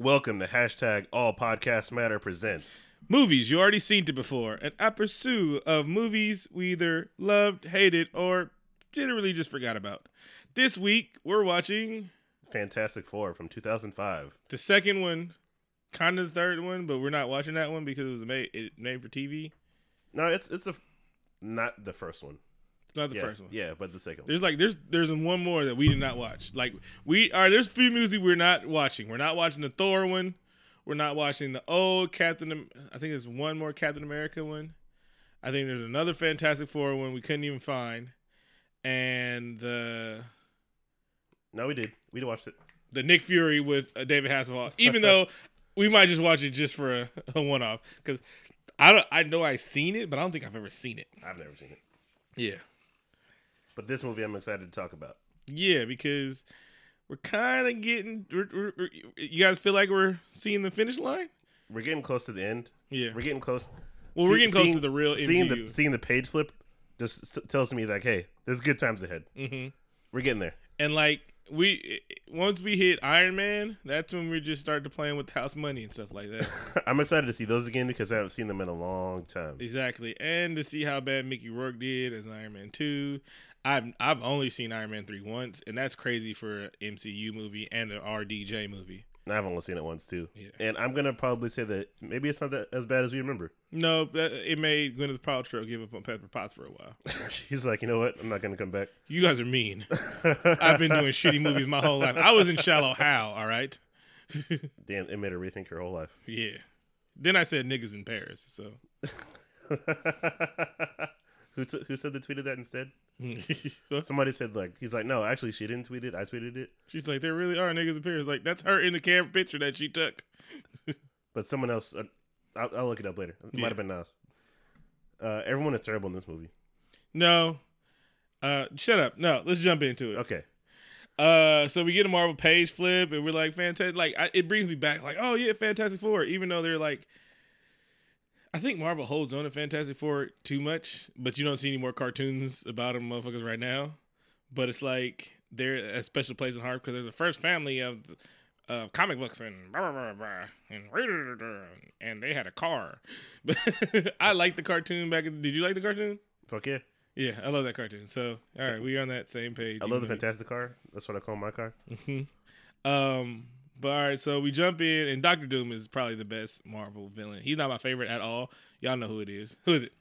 Welcome to hashtag All Podcast Matter presents. Movies you already seen it before, an aperçu of movies we either loved, hated, or generally just forgot about. This week we're watching Fantastic Four from 2005. the second one, kind of the third one, but we're not watching that one because it was made it made for TV. No, it's it's a not the first one. Not the yeah, first one. Yeah, but the second one. There's like there's there's one more that we did not watch. Like we are there's a few movies we're not watching. We're not watching the Thor one. We're not watching the old Captain. I think there's one more Captain America one. I think there's another Fantastic Four one we couldn't even find, and the No, we did. We watched it. the Nick Fury with uh, David Hasselhoff. Even though we might just watch it just for a, a one off because I don't I know I've seen it, but I don't think I've ever seen it. I've never seen it. Yeah. But this movie I'm excited to talk about. Yeah, because we're kind of getting. We're, we're, we're- you guys feel like we're seeing the finish line? We're getting close to the end. Yeah. We're getting close. Well, we're getting close seeing- to the real Seeing MCU. the seeing the page flip just s- tells me like, hey, there's good times ahead. hmm We're getting there. And like we, once we hit Iron Man, that's when we just started playing with house money and stuff like that. I'm excited to see those again because I haven't seen them in a long time. exactly, and to see how bad Mickey Rourke did as Iron Man two. I've I've only seen Iron Man three once, and that's crazy for an MCU movie and an RDJ movie. I've only seen it once too. Yeah. And I'm gonna probably say that maybe it's not that as bad as we remember. No, uh, it made Gwyneth Paltrow give up on Pepper Potts for a while. She's like, you know what? I'm not gonna come back. You guys are mean. I've been doing shitty movies my whole life. I was in Shallow Hal, all right? Damn, it made her rethink her whole life. Yeah. Then I said niggas in Paris. So who t- who said they tweeted that instead? Somebody said like he's like no, actually she didn't tweet it. I tweeted it, she's like, there really are niggas in Paris. Like that's her in the camera picture that she took. but someone else. Uh, I'll, I'll look it up later. It Yeah. might have been Nas. Uh, everyone is terrible in this movie. No. Uh, shut up. No, let's jump into it. Okay, Uh, so we get a Marvel page flip, and we're like, fantastic. Like, I, it brings me back, like, oh yeah, Fantastic Four. Even though they're like, I think Marvel holds on to Fantastic Four too much, but you don't see any more cartoons about them, motherfuckers, right now. But it's like they're a special place in heart because they're the first family of of comic books and blah, blah, blah, and and they had a car. But I like the cartoon back. In, did you like the cartoon? fuck yeah. Yeah, I love that cartoon. So, all right, we're on that same page. I love the Fantastic Car. That's what I call my car. hmm Um, but all right, so we jump in, and Doctor Doom is probably the best Marvel villain. He's not my favorite at all. Y'all know who it is. Who is it?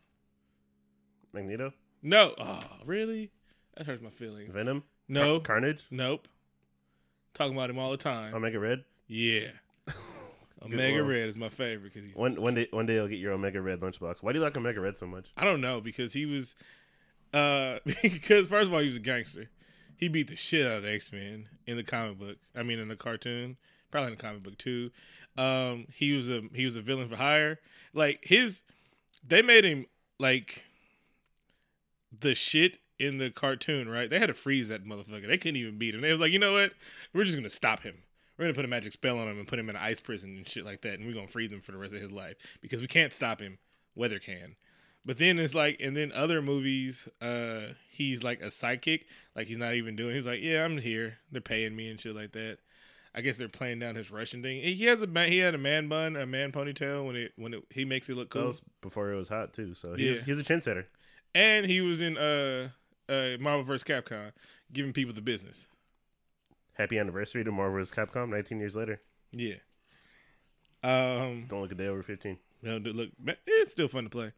Magneto, No. Oh, really? That hurts my feelings. Venom, No. Car- Carnage, Nope. Talking about him all the time. Omega Red. yeah. Omega. Red is my favorite because he's. One one day one day I'll get your Omega Red lunchbox. Why do you like Omega Red so much? I don't know because he was, uh, because first of all he was a gangster. He beat the shit out of X Men in the comic book. I mean, in the cartoon, probably in the comic book too. Um, he was a he was a villain for hire. Like his, they made him like the shit in the cartoon. Right? They had to freeze that motherfucker. They couldn't even beat him. They was like, you know what? We're just gonna stop him. We're gonna put a magic spell on him and put him in an ice prison and shit like that, and we're gonna freeze him for the rest of his life because we can't stop him. Weather can. But then it's like, and then other movies, uh, he's like a sidekick. Like he's not even doing. He's like, yeah, I'm here. They're paying me and shit like that. I guess they're playing down his Russian thing. He has a man, he had a man bun, a man ponytail when it when it, he makes it look That cool. was before it was hot too. So he's Yeah. he's a trendsetter. And he was in uh, uh Marvel vs. Capcom, giving people the business. Happy anniversary to Marvel vs. Capcom. 19 years later. Yeah. Um. Don't look a day over 15. No, look, it's still fun to play.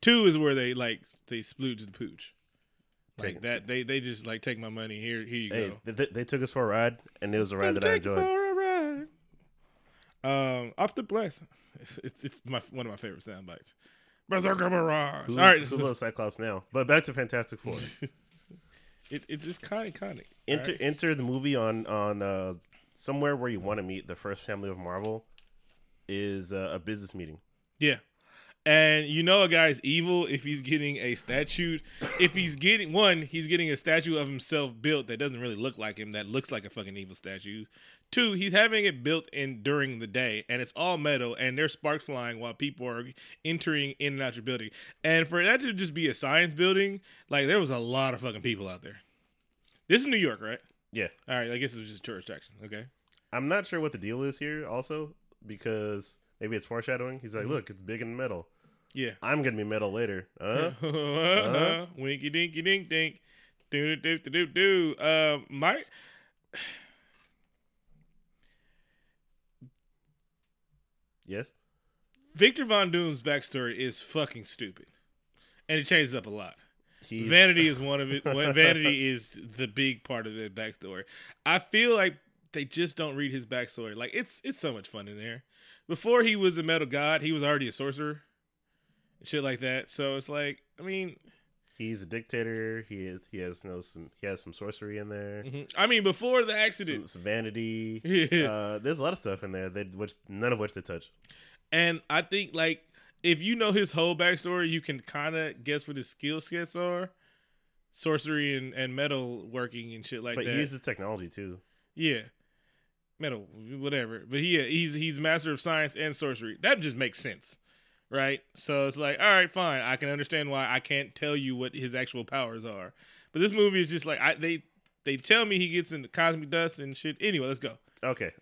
Two is where they like they splooge the pooch. Like Take- that, they they just like take my money. Here, here you Hey, go. they, they took us for a ride, and it was a ride that I Take enjoyed. For a ride. Um, off the blast. It's, it's it's my one of my favorite sound bites. Berserker. Who, All right, who loves Cyclops now? But back to Fantastic Four. it, it's just kind of iconic. enter right? enter the movie on on uh, somewhere where you want to meet the first family of Marvel is uh, a business meeting. Yeah. And you know a guy's evil if he's getting a statue. If he's getting one, he's getting a statue of himself built that doesn't really look like him, that looks like a fucking evil statue. Two, he's having it built in during the day, and it's all metal, and there's sparks flying while people are entering in and out your building. And for that to just be a science building, like there was a lot of fucking people out there. This is New York, right? Yeah, All right, I guess it was just a tourist attraction. Okay. I'm not sure what the deal is here, also because maybe it's foreshadowing. He's like, Mhm. "Look, it's big and metal. Yeah. I'm gonna be metal later." Uh, uh Winky dinky dink dink. Do do do do do. Uh, my yes. Victor Von Doom's backstory is fucking stupid, and it changes up a lot. He's, Vanity is one of it. Vanity is the big part of the backstory. I feel like they just don't read his backstory. Like it's it's so much fun in there. Before he was a metal god, he was already a sorcerer, shit like that. So it's like, I mean, He's a dictator. He is, he has no some he has some sorcery in there. mhm. I mean, before the accident, Some, some vanity. Yeah. Uh, there's a lot of stuff in there that which none of which they touch. and I think like if you know his whole backstory, you can kind of guess what his skill sets are, sorcery and and metal working and shit like but that. he uses technology too. Yeah, metal, whatever. But he, he's he's master of science and sorcery. That just makes sense, right? So it's like, all right, fine. I can understand why I can't tell you what his actual powers are. But this movie is just like I they they tell me he gets into cosmic dust and shit. Anyway, let's go. Okay.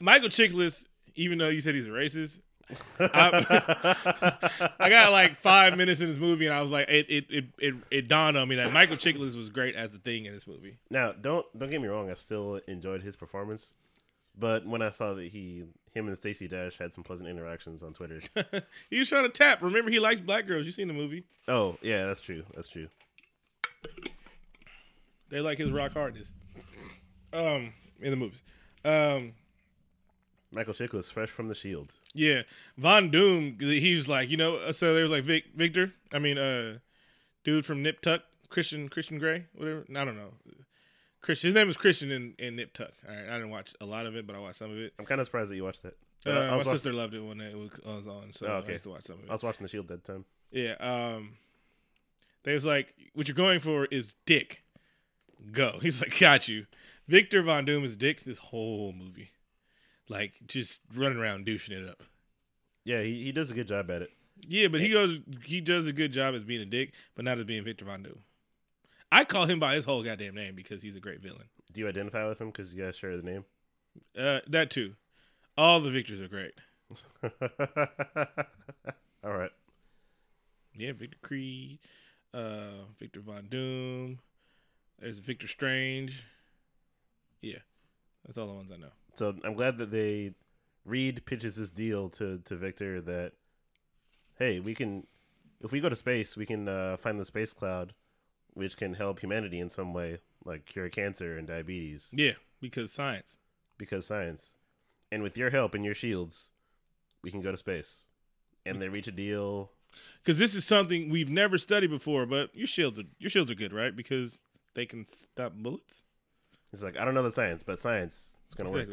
Michael Chiklis, even though you said he's a racist. I, I got like five minutes in this movie, and I was like, it it, it it it dawned on me that Michael Chiklis was great as the thing in this movie. now, don't don't get me wrong. I still enjoyed his performance, but when I saw that he him and Stacey Dash had some pleasant interactions on Twitter. he was trying to tap. Remember, he likes black girls. You seen the movie? oh yeah, that's true. That's true. They like his rock hardness. Um, in the movies. Um, Michael Chiklis, fresh from the Shield. yeah, Von Doom. He was like, you know, so there was like Vic, Victor. I mean, uh, dude from Nip Tuck, Christian Christian Gray, whatever. I don't know. Christian. His name was Christian in, in Nip Tuck. All right, I didn't watch a lot of it, but I watched some of it. I'm kind of surprised that you watched that. Uh, I my watching, sister loved it when it was, was on, so Oh, okay. I used to watch some of it. I was watching the Shield that time. Yeah. Um, they was like, what you're going for is dick. Go. He's like, got you. Victor Von Doom is dick this whole movie, like just running around douching it up. Yeah, he, he does a good job at it. Yeah, but he goes, he does a good job as being a dick, but not as being Victor Von Doom. I call him by his whole goddamn name because he's a great villain. Do you identify with him because you guys share the name? Uh, that too. All the Victors are great. All right. Yeah, Victor Creed, uh, Victor Von Doom. There's Victor Strange. Yeah, that's all the ones I know. So I'm glad that they Reed pitches this deal to to Victor that hey, we can if we go to space, we can uh, find the space cloud, which can help humanity in some way, like cure cancer and diabetes, Yeah, because science. because science. And with your help and your shields, we can go to space. And they reach a deal. Because this is something we've never studied before. But your shields are your shields are good, right? Because they can stop bullets. It's like I don't know the science, but science, it's gonna work.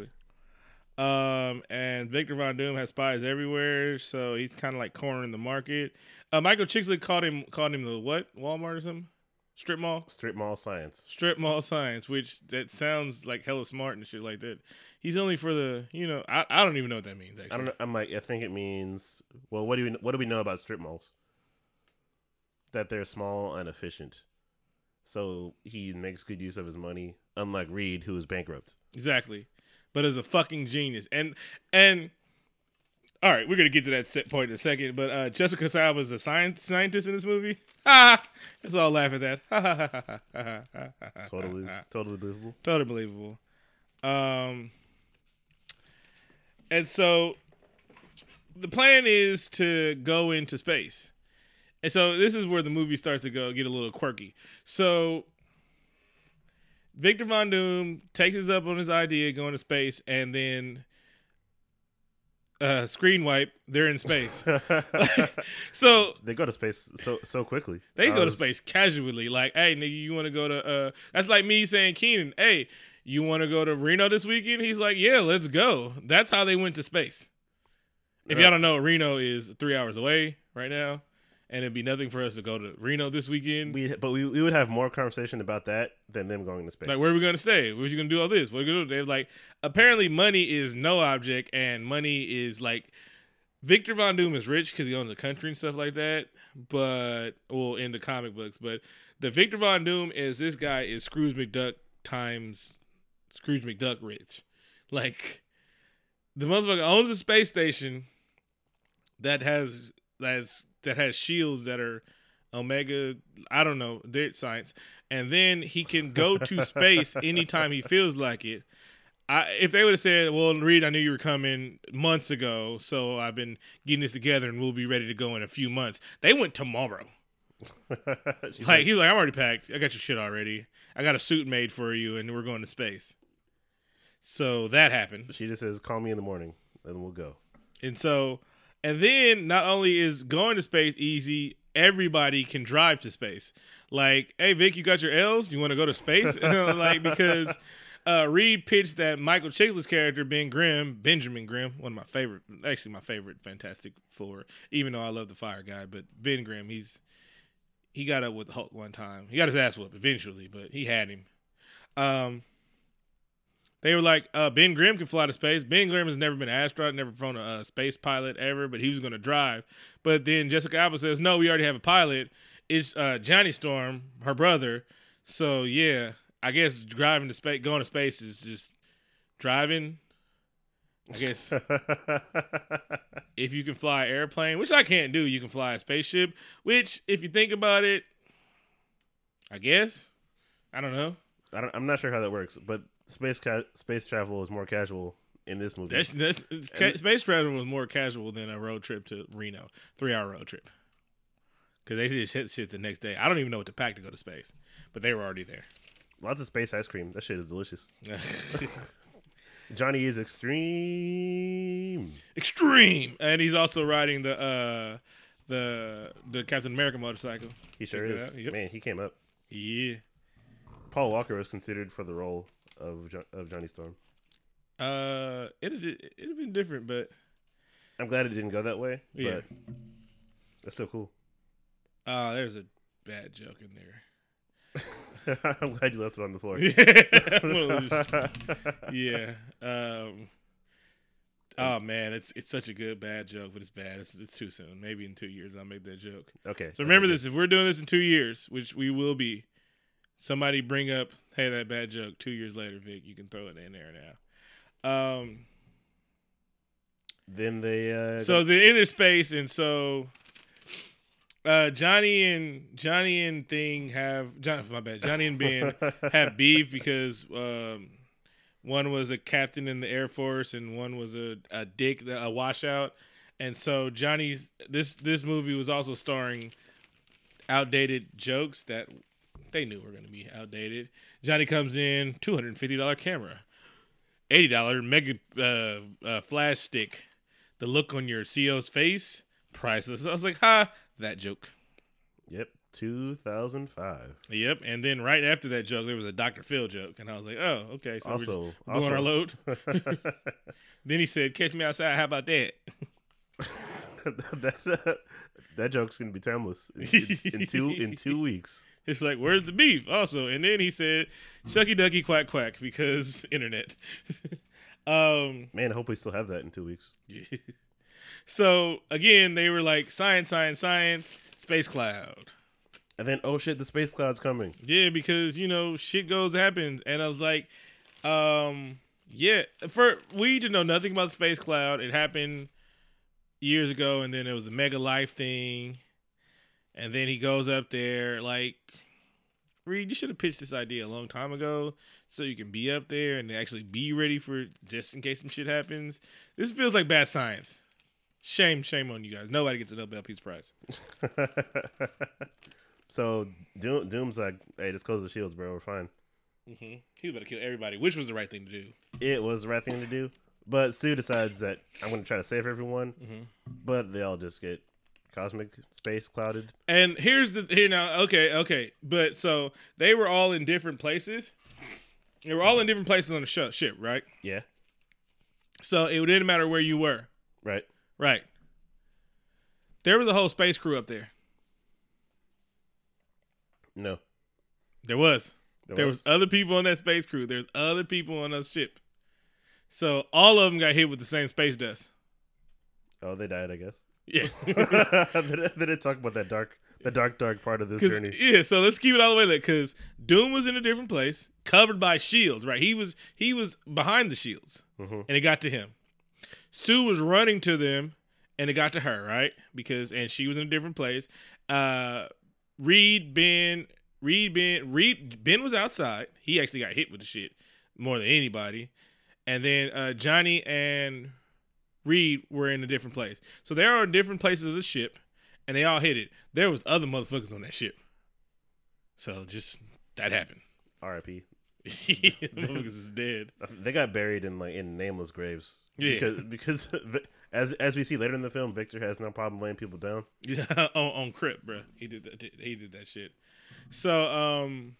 Um, and Victor Von Doom has spies everywhere, so he's kind of like cornering the market. Uh, Michael Chiklis called him called him the what Walmart or something, strip mall, Strip mall science. strip mall science, which that sounds like hella smart and shit like that. He's only for the you know I, I don't even know what that means actually. I don't know. I'm like, I think it means. Well, what do we what do we know about strip malls? That they're small and efficient, so he makes good use of his money. Unlike Reed, who is bankrupt. Exactly. But as a fucking genius. And and all right, we're gonna get to that set point in a second. But uh, Jessica Alba is a science scientist in this movie. Ah, let's all laugh at that. Totally, totally believable. totally believable. Um, and so the plan is to go into space, and so this is where the movie starts to go get a little quirky. So Victor Von Doom takes us up on his idea going to space, and then uh, screen wipe. They're in space. so they go to space so so quickly. they I go to space casually, like, hey, nigga, you want to go to? uh That's like me saying, Keenan, hey, you want to go to Reno this weekend? He's like, yeah, let's go. That's how they went to space. If y'all don't know, Reno is three hours away right now, and it'd be nothing for us to go to Reno this weekend. We but we, we would have more conversation about that than them going to space. like, where are we gonna stay? Where are you gonna do all this? What are we gonna do? They're like, apparently, money is no object, and money is like. Victor Von Doom is rich because he owns a country and stuff like that. But well, in the comic books, but the Victor Von Doom is this guy is Scrooge McDuck times Scrooge McDuck rich. Like the motherfucker owns a space station that has that's that has shields that are omega i don't know their science. And then he can go to space anytime he feels like it. I, if they would have said well reed i knew you were coming months ago so i've been getting this together and we'll be ready to go in a few months they went tomorrow. Like he's like i'm already packed. I got your shit already. I got a suit made for you and we're going to space. So that happened. She just says, "Call me in the morning, and we'll go." And so, and then not only is going to space easy, everybody can drive to space. Like, hey Vic, you got your L's? You want to go to space? Like because uh, Reed pitched that Michael Chiklis character Ben Grimm, Benjamin Grimm, one of my favorite, actually my favorite Fantastic Four. Even though I love the Fire guy, but Ben Grimm, he's he got up with the Hulk one time. He got his ass whooped eventually, but he had him. Um, they were like, uh, Ben Grimm can fly to space. Ben Grimm has never been an astronaut, never flown a, uh space pilot ever, but he was going to drive. But then Jessica Alba says, no, we already have a pilot. It's uh, Johnny Storm, her brother. So yeah, I guess driving to space, going to space is just driving. I guess if you can fly an airplane, which I can't do, you can fly a spaceship. Which, if you think about it, I guess I don't know. I don't, I'm not sure how that works, but space ca- space travel is more casual in this movie. That's, that's, ca- space travel was more casual than a road trip to Reno, three hour road trip. Because they just hit shit the next day. I don't even know what to pack to go to space, but they were already there. Lots of space ice cream. That shit is delicious. Johnny is extreme. Extreme, and he's also riding the uh the the Captain America motorcycle. He sure Check is. Yep. Man, he came up. Yeah. Paul Walker was considered for the role of jo- of Johnny Storm. Uh, it'd it'd have been different, but I'm glad it didn't go that way. Yeah. But that's still cool. uh, there's a bad joke in there. I'm glad you left it on the floor. Of yeah. Um. Oh man, it's it's such a good bad joke, but it's bad. It's, it's too soon. Maybe in two years I'll make that joke. okay. So remember this: if we're doing this in two years, which we will be, somebody bring up, hey, that bad joke. Two years later, Vic, you can throw it in there now. Um. Then they. Uh, So the inner space, and so uh, Johnny and Johnny and Thing have John. My bad. Johnny and Ben have beef because um, one was a captain in the Air Force and one was a, a dick, a washout. And so Johnny's this this movie was also starring outdated jokes that they knew we were going to be outdated. Johnny comes in, two hundred and fifty dollar camera, eighty dollar mega uh, uh, flash stick. The look on your CEO's face, priceless. I was like, ha, that joke. Yep. 2005. Yep. And then right after that joke, there was a Dr. Phil joke, and I was like, oh, okay. So Also, we're just also our load. then he said, "Catch me outside." How about that? that, that joke's gonna be timeless in, in, in two in two weeks. It's like, where's the beef? Also, and then he said, "Shucky ducky quack quack," because internet. um. Man, I hope we still have that in two weeks. so again, they were like, science, science, science, space cloud. And then, oh shit, the space cloud's coming. Yeah, because you know shit goes happens, and I was like, um, yeah. For we didn't know nothing about the space cloud. It happened years ago, and then it was a mega life thing, and then he goes up there. Like, Reed, you should have pitched this idea a long time ago, so you can be up there and actually be ready for just in case some shit happens. This feels like bad science. Shame, shame on you guys. Nobody gets a Nobel Peace Prize. so Doom, Doom's like, hey, just close the shields, bro. We're fine. hmm He was about to kill everybody, which was the right thing to do. It was the right thing to do, but Sue decides that I'm going to try to save everyone, Mhm. but they all just get cosmic space clouded. And here's the you know Okay, okay, but so they were all in different places. They were all in different places on the sh- ship, right? Yeah, So it didn't matter where you were, right. right? There was a whole space crew up there. No, There was. There, was. other people on that space crew. There's other people on that ship. So all of them got hit with the same space dust. oh, they died, I guess. Yeah. they, didn't- talk about that dark, the dark, dark part of this journey. Yeah, so let's keep it all the way there because Doom was in a different place, covered by shields. Right, he was he was behind the shields, Mhm. and it got to him. Sue was running to them, and it got to her right because and she was in a different place. Uh, Reed, Ben, Reed, Ben, Reed, Ben was outside. He actually got hit with the shit more than anybody, and then uh, Johnny and Reed were in a different place. So there are different places of the ship, and they all hit it. There was other motherfuckers on that ship. So just that happened. R.I.P. motherfuckers is dead. They got buried in like in nameless graves. Yeah. Because because as as we see later in the film, Victor has no problem laying people down. Yeah, on on Crip, bro. He did that. He did that shit. So um,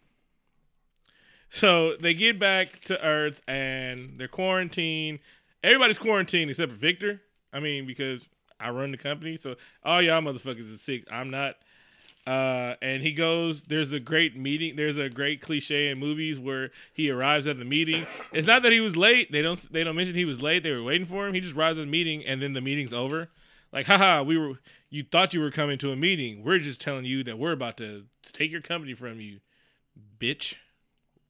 so they get back to Earth and they're quarantined. Everybody's quarantined except for Victor. I mean, because I run the company, so all y'all motherfuckers are sick. I'm not. Uh, and he goes. There's a great meeting. There's a great cliche in movies where he arrives at the meeting. It's not that he was late. They don't. They don't mention he was late. They were waiting for him. He just arrives at the meeting, and then the meeting's over. Like, haha, we were. You thought you were coming to a meeting. We're just telling you that we're about to take your company from you, bitch.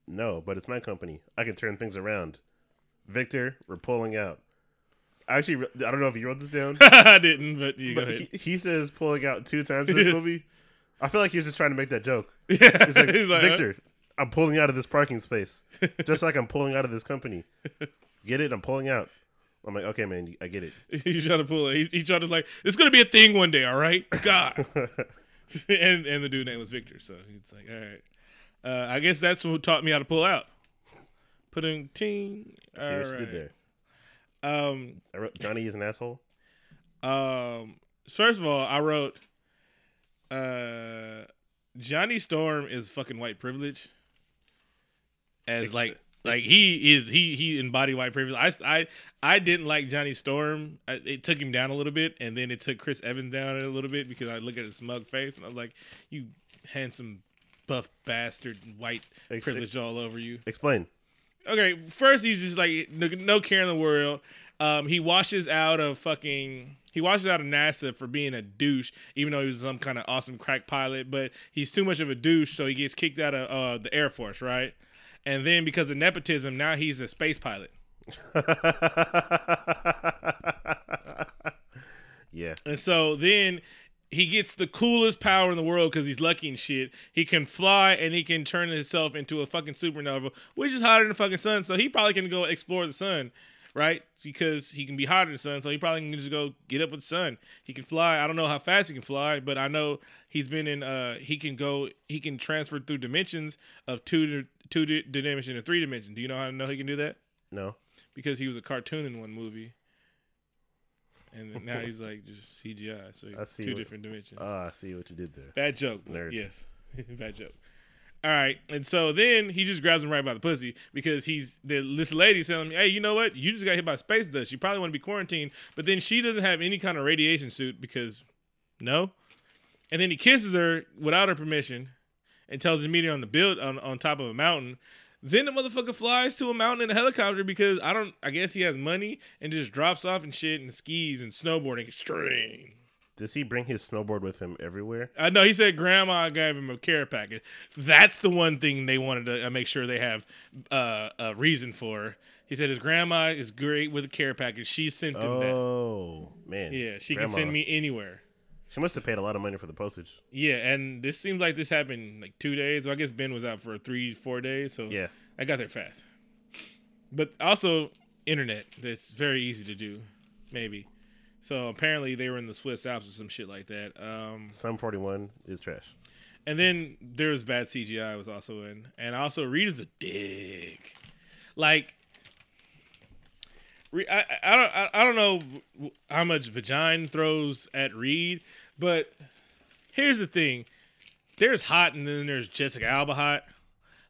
No, but it's my company. I can turn things around. Victor, we're pulling out. I actually, I don't know if you wrote this down, I didn't, but you go ahead. he, he says pulling out two times in this Yes. movie. I feel like he was just trying to make that joke. yeah, He's like, He's like, Victor, I'm pulling out of this parking space, just like I'm pulling out of this company. Get it? I'm pulling out. I'm like, okay, man, I get it. huh? He tried to pull it. He, he tried to like, it's gonna be a thing one day, all right? God. and and the dude name was Victor, so he's like, all right. Uh, I guess that's what taught me how to pull out. Putting ting. I see what you did there. Um, I wrote, Johnny is an asshole. Um, first of all, I wrote, uh, Johnny Storm is fucking white privilege. As like, like he is he he embodied white privilege. I I I didn't like Johnny Storm. I, it took him down a little bit, and then it took Chris Evans down a little bit because I look at his smug face and I was like, you handsome buff bastard, white Ex- privilege all over you Explain. Okay, first he's just like no, no care in the world. Um, he washes out of fucking. He washes out of NASA for being a douche, even though he was some kind of awesome crack pilot. But he's too much of a douche, so he gets kicked out of uh, the Air Force, right? And then because of nepotism, now he's a space pilot. yeah. And so then he gets the coolest power in the world because he's lucky and shit. He can fly and he can turn himself into a fucking supernova, which is hotter than the fucking sun. So he probably can go explore the sun, right? Because he can be hotter than the sun. So he probably can just go get up with the sun. He can fly. I don't know how fast he can fly, but I know he's been in. Uh, he can go. He can transfer through dimensions of two to two di- dimension and three dimension. Do you know how to know he can do that? No. Because he was a cartoon in one movie. And now he's like just CGI, so I see two what- different dimensions. Ah, I see what you did there. Bad joke, Nerd. Yes, bad joke. All right, and so then he just grabs him right by the pussy because he's the this lady's telling me, "Hey, you know what? You just got hit by space dust. You probably want to be quarantined." But then she doesn't have any kind of radiation suit because no. And then he kisses her without her permission and tells her to meet her on the build on, on top of a mountain. Then the motherfucker flies to a mountain in a helicopter because I don't. I guess he has money and just drops off and shit and skis and snowboarding extreme. Does he bring his snowboard with him everywhere? I know he said grandma gave him a care package. That's the one thing they wanted to uh, make sure they have uh, a reason for. He said his grandma is great with a care package. She sent him that. Oh man. Yeah, she Grandma. can send me anywhere. She must have paid a lot of money for the postage. Yeah, and this seems like this happened like two days. Well, I guess Ben was out for three, four days, so Yeah. I got there fast. But also internet. That's very easy to do, maybe. So apparently they were in the Swiss Alps or some shit like that. Um, Sum 41 is trash. And then there was bad CGI I was also in, and also Reed is a dick. Like, Re- I, I I don't I, I don't know how much vagina throws at Reed, but here's the thing: there's hot, and then there's Jessica Alba hot.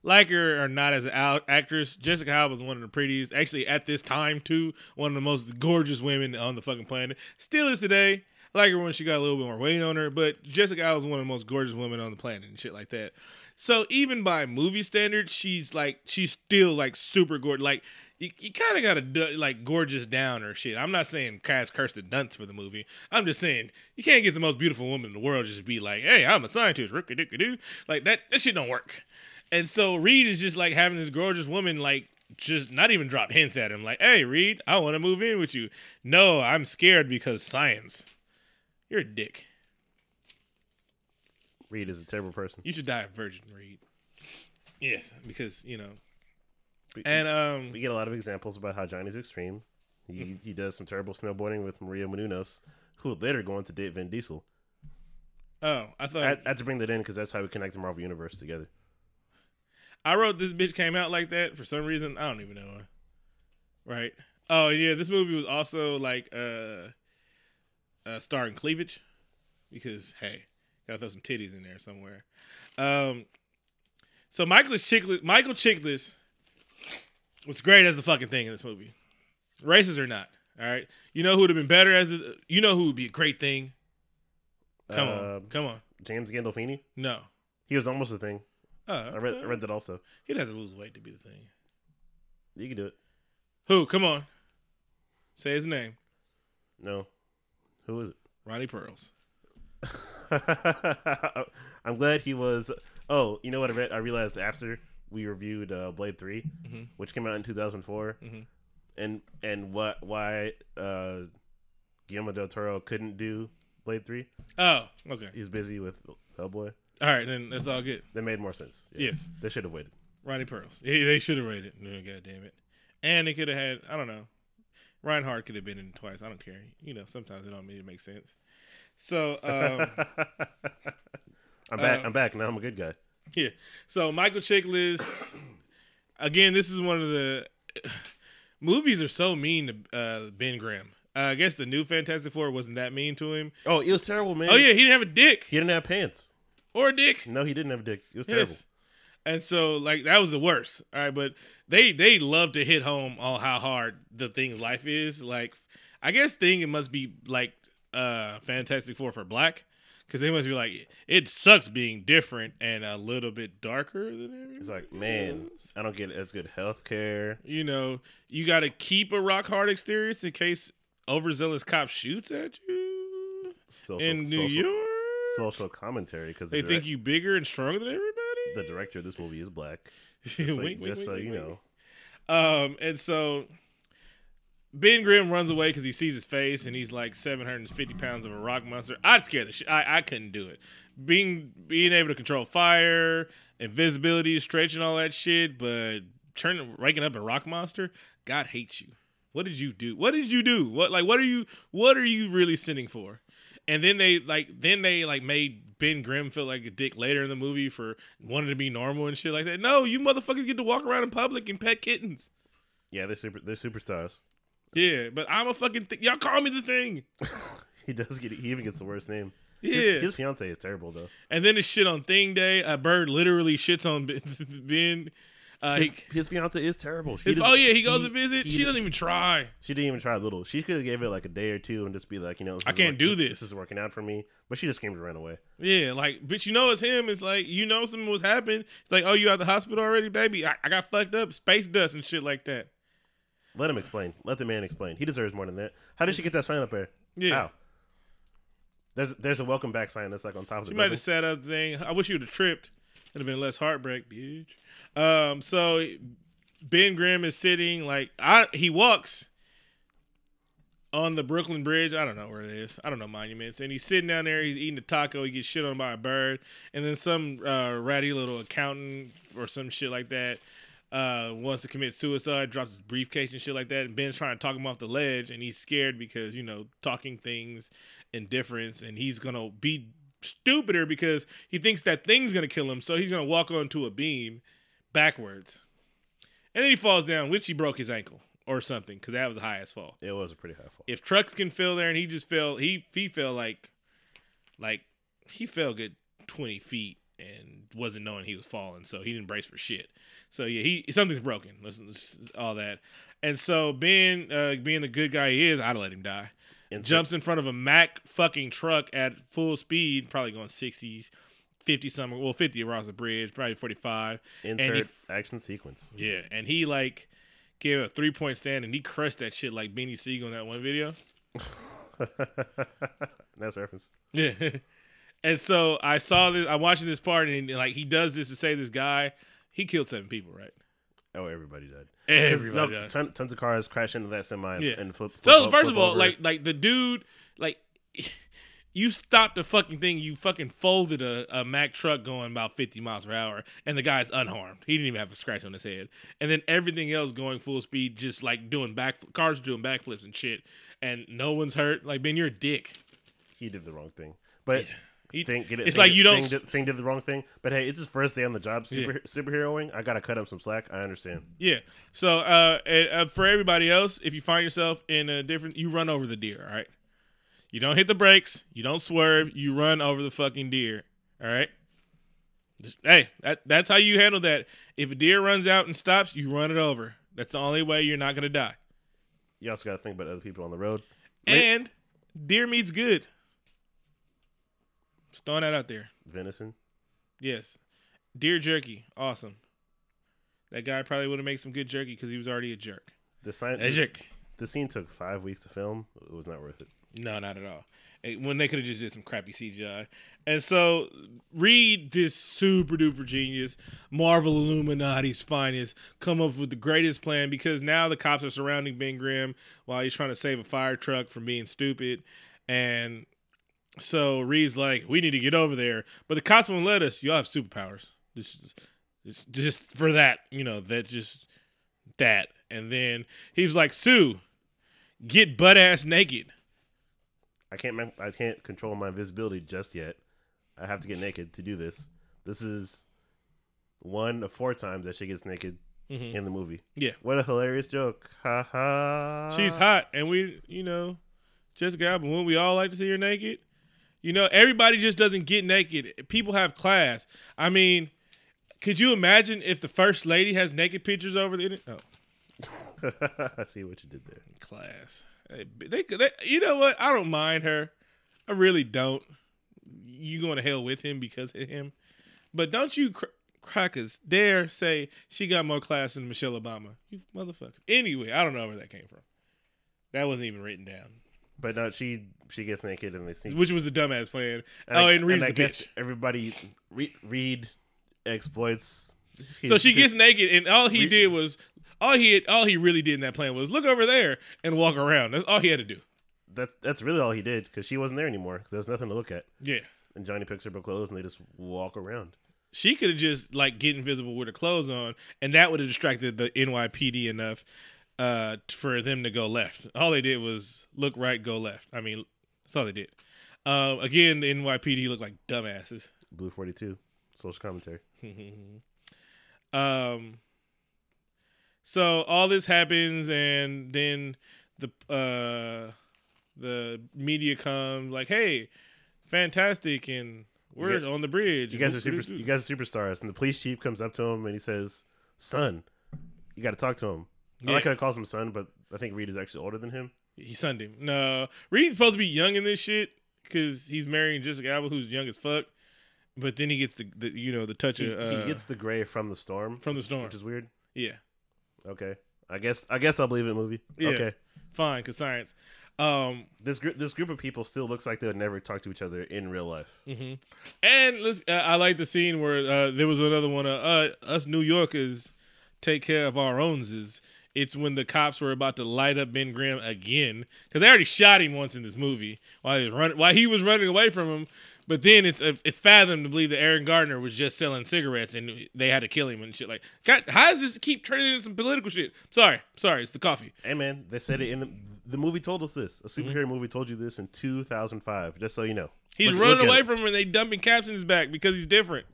Like her or not as an actress, Jessica Alba is one of the prettiest. Actually, at this time too, one of the most gorgeous women on the fucking planet. Still is today. Like her when she got a little bit more weight on her, but Jessica Alba is one of the most gorgeous women on the planet and shit like that. So even by movie standards, she's like she's still like super gorgeous. Like you, you kind of gotta do, like gorgeous down or shit. I'm not saying cast Kirsten Dunst for the movie. I'm just saying you can't get the most beautiful woman in the world just be like, hey, I'm a scientist, rookie doo Like that that shit don't work. And so Reed is just like having this gorgeous woman like just not even drop hints at him like, "Hey, Reed, I want to move in with you." No, I'm scared because science. You're a dick. Reed is a terrible person. You should die a virgin, Reed. Yes, because you know. We, And um, we get a lot of examples about how Johnny's extreme. He Mm-hmm. he does some terrible snowboarding with Maria Menounos, who would later go on to date Vin Diesel. oh, I thought I, I had to bring that in because that's how we connect the Marvel universe together. I wrote this bitch came out like that for some reason. I don't even know. Right. Oh yeah, this movie was also like uh, uh starring cleavage because hey, gotta throw some titties in there somewhere. Um, so Michael Chiklis, Michael Chiklis was great as the fucking thing in this movie. Racist or not, all right. You know who would have been better as a, you know who would be a great thing. Come on, Uh, come on. James Gandolfini. No. He was almost a thing. Oh, I read I read that also. He'd have to lose weight to be the thing. You can do it. Who? Come on. Say his name. No, who is it? Ronnie Pearls. I'm glad he was. Oh, you know what I read? I realized after we reviewed uh, Blade 3 Mhm. which came out in 2004, Mhm. and and what why uh, Guillermo del Toro couldn't do Blade Three. Oh, okay. He's busy with Hellboy. All right, then that's all good. That made more sense. Yeah. Yes, they should have waited. Ronnie Pearls. They should have waited. No, God damn it. And they could have had. I don't know. Reinhardt could have been in twice. I don't care. You know, sometimes it don't mean it makes sense. So, um, I'm back. uh, I'm back now. I'm a good guy. Yeah. So Michael Chiklis. Again, this is one of the movies are so mean to uh, Ben Grimm. Uh, I guess the new Fantastic Four wasn't that mean to him. Oh, it was terrible, man. Oh yeah, he didn't have a dick he didn't have pants. or a dick. No, he didn't have a dick. It was terrible. Yes. And so like that was the worst. All right, but they they love to hit home on how hard the thing's life is. Like I guess thing it must be like uh Fantastic Four for black. Cause they must be like, it sucks being different and a little bit darker than everybody. It's like, man, else. I don't get as good health care. You know, you got to keep a rock hard exterior in case overzealous cop shoots at you Social, in New social, York. social commentary because They the, think you bigger and stronger than everybody. the director of this movie is black. Just, like, wink, just so wink, you know. Um, and so Ben Grimm runs away because he sees his face and he's like 750 pounds of a rock monster. I'd scare the shit. I, I couldn't do it. Being being able to control fire, invisibility, stretch, and all that shit, but turning waking up a rock monster, God hates you. What did you do? What did you do? What like what are you what are you really sinning for? And then they like then they like made Ben Grimm feel like a dick later in the movie for wanting to be normal and shit like that. No, you motherfuckers get to walk around in public and pet kittens. Yeah, they're super. They're superstars. Yeah, but I'm a fucking th- y'all call me the thing. He does get. He even gets the worst name. Yeah, His, his fiance is terrible though. and then the shit on Thing Day, a bird literally shits on Ben. Uh, His, he, his fiance is terrible. His, oh yeah, he goes he- to visit. She does- doesn't even try. She didn't even try a little. She could have gave it like a day or two and just be like, you know, I can't do this. This is working out for me. But she just screamed and ran away. Yeah, like, bitch, you know it's him. It's like you know something was happening. It's like, oh, you at the hospital already, baby? I, I got fucked up, space dust and shit like that. Let him explain. Let the man explain. He deserves more than that. How did she get that sign up there? Yeah, How? There's there's a welcome back sign that's like on top of she the might building. have sat up the thing. I wish you would have tripped. It'd have been less heartbreak, bitch. Um, so Ben Grimm is sitting like I he walks on the Brooklyn Bridge. I don't know where it is. I don't know monuments. And he's sitting down there. He's eating a taco. He gets shit on by a bird. And then some uh, ratty little accountant or some shit like that uh, wants to commit suicide. Drops his briefcase and shit like that. And Ben's trying to talk him off the ledge. And he's scared because you know talking things indifference. And he's gonna be stupider because he thinks that thing's gonna kill him. So he's gonna walk onto a beam backwards. And then he falls down, which he broke his ankle or something, because that was the highest fall. It was a pretty high fall. If trucks can fell there and he just fell, he he fell like, like he fell good twenty feet and wasn't knowing he was falling, so he didn't brace for shit. So yeah, he something's broken. Listen, all that, and so Ben, uh, being the good guy he is, I'd let him die. Insert, Jumps in front of a Mack fucking truck at full speed, probably going 60, 50 somewhere. Well, 50 across the bridge, probably 45. insert he- action sequence. Yeah, and he like gave a three point stand and he crushed that shit like Beanie Sigel in that one video. nice reference. Yeah. and so I saw this. I'm watching this part and like he does this to save this guy. He killed seven people, right? Oh, everybody died. Everybody no, died. ton, tons of cars crash into that semi and, Yeah. and flip, flip. So first flip of all, over. like like the dude, like you stopped the fucking thing. You fucking folded a, a Mack truck going about fifty miles per hour, and the guy's unharmed. He didn't even have a scratch on his head. And then everything else going full speed, just like doing back cars doing backflips and shit, and no one's hurt. Like Ben, you're a dick. he did the wrong thing. But He- thing, get it, it's thing like you don't. thing did, thing did the wrong thing. But hey, it's his first day on the job. Yeah. Super, Superheroing. I gotta cut him some slack. I understand. Yeah. So uh, and, uh, for everybody else, if you find yourself in a different, you run over the deer. All right. You don't hit the brakes. You don't swerve. You run over the fucking deer. All right. Just, hey, that that's how you handle that. If a deer runs out and stops, you run it over. That's the only way you're not gonna die. You also gotta think about other people on the road. And deer meat's good. Just throwing that out there. Venison. Yes. Deer jerky, awesome. That guy probably would have made some good jerky because he was already a jerk. The sign. A jerk. The scene took five weeks to film. It was not worth it. No, not at all. When they could have just did some crappy CGI. And so Reed, this super duper genius, Marvel Illuminati's finest, come up with the greatest plan because now the cops are surrounding Ben Grimm while he's trying to save a fire truck from being stupid. And so Reed's like, we need to get over there. But the cops won't let us. Y'all have superpowers. This is just, just for that, you know, that just that. And then he was like, Sue, get butt ass naked. I can't. I can't control my invisibility just yet. I have to get naked to do this. This is one of four times that she gets naked Mhm. in the movie. Yeah. What a hilarious joke! Ha ha. She's hot, and we, you know, Jessica Alba. Wouldn't we all like to see her naked? You know, everybody just doesn't get naked. People have class. I mean, could you imagine if the first lady has naked pictures over the internet? Oh, I see what you did there. class. Hey, They, they, you know what? I don't mind her. I really don't. You going to hell with him because of him? But don't you cr- crackers dare say she got more class than Michelle Obama? You motherfuckers. Anyway, I don't know where that came from. That wasn't even written down. But no, she she gets naked and they sneak. Which was a dumbass plan. And oh, I, and Reed's I a guess bitch. everybody Reed, Reed exploits. So his- she gets naked, and all he Reed- did was all he had, all he really did in that plan was look over there and walk around. That's all he had to do. That's that's really all he did because she wasn't there anymore. 'cause there was nothing to look at. Yeah, And Johnny picks up her clothes and they just walk around. she could have just like get invisible with her clothes on, and that would have distracted the NYPD enough uh, for them to go left. All they did was look right, go left. I mean, that's all they did. Um, again, the NYPD looked like dumbasses. Blue Forty Two, social commentary. um so all this happens and then the uh the media comes like hey fantastic and we're on the bridge You guys are super. You guys are superstars. And the police chief comes up to him and he says, "Son, you got to talk to him." I like Yeah. how he calls him son, but I think Reed is actually older than him. he sunned him no reed's supposed to be young in this shit because he's marrying jessica alba who's young as fuck but then he gets the, the you know the touch He, of uh, he gets the gray from the storm, from the storm which is weird. yeah Okay, I guess I guess I'll believe it. Movie. Yeah. Okay. fine because science um This group this group of people still looks like they would never talk to each other in real life. hmm And let's, uh, I like the scene where uh, there was another one. Uh, uh, us New Yorkers take care of our owns. It's when the cops were about to light up Ben Grimm again because they already shot him once in this movie while he was running while he was running away from him. But then it's it's fathom to believe that Aaron Gardner was just selling cigarettes and they had to kill him and shit. Like, God, how does this keep turning into some political shit? Sorry, sorry, it's the coffee. Hey man, they said it in the, the movie. Told us this. A Mm-hmm. superhero movie told you this in 2005. Just so you know. He's Look- running look away from him and they dumping caps in his back because he's different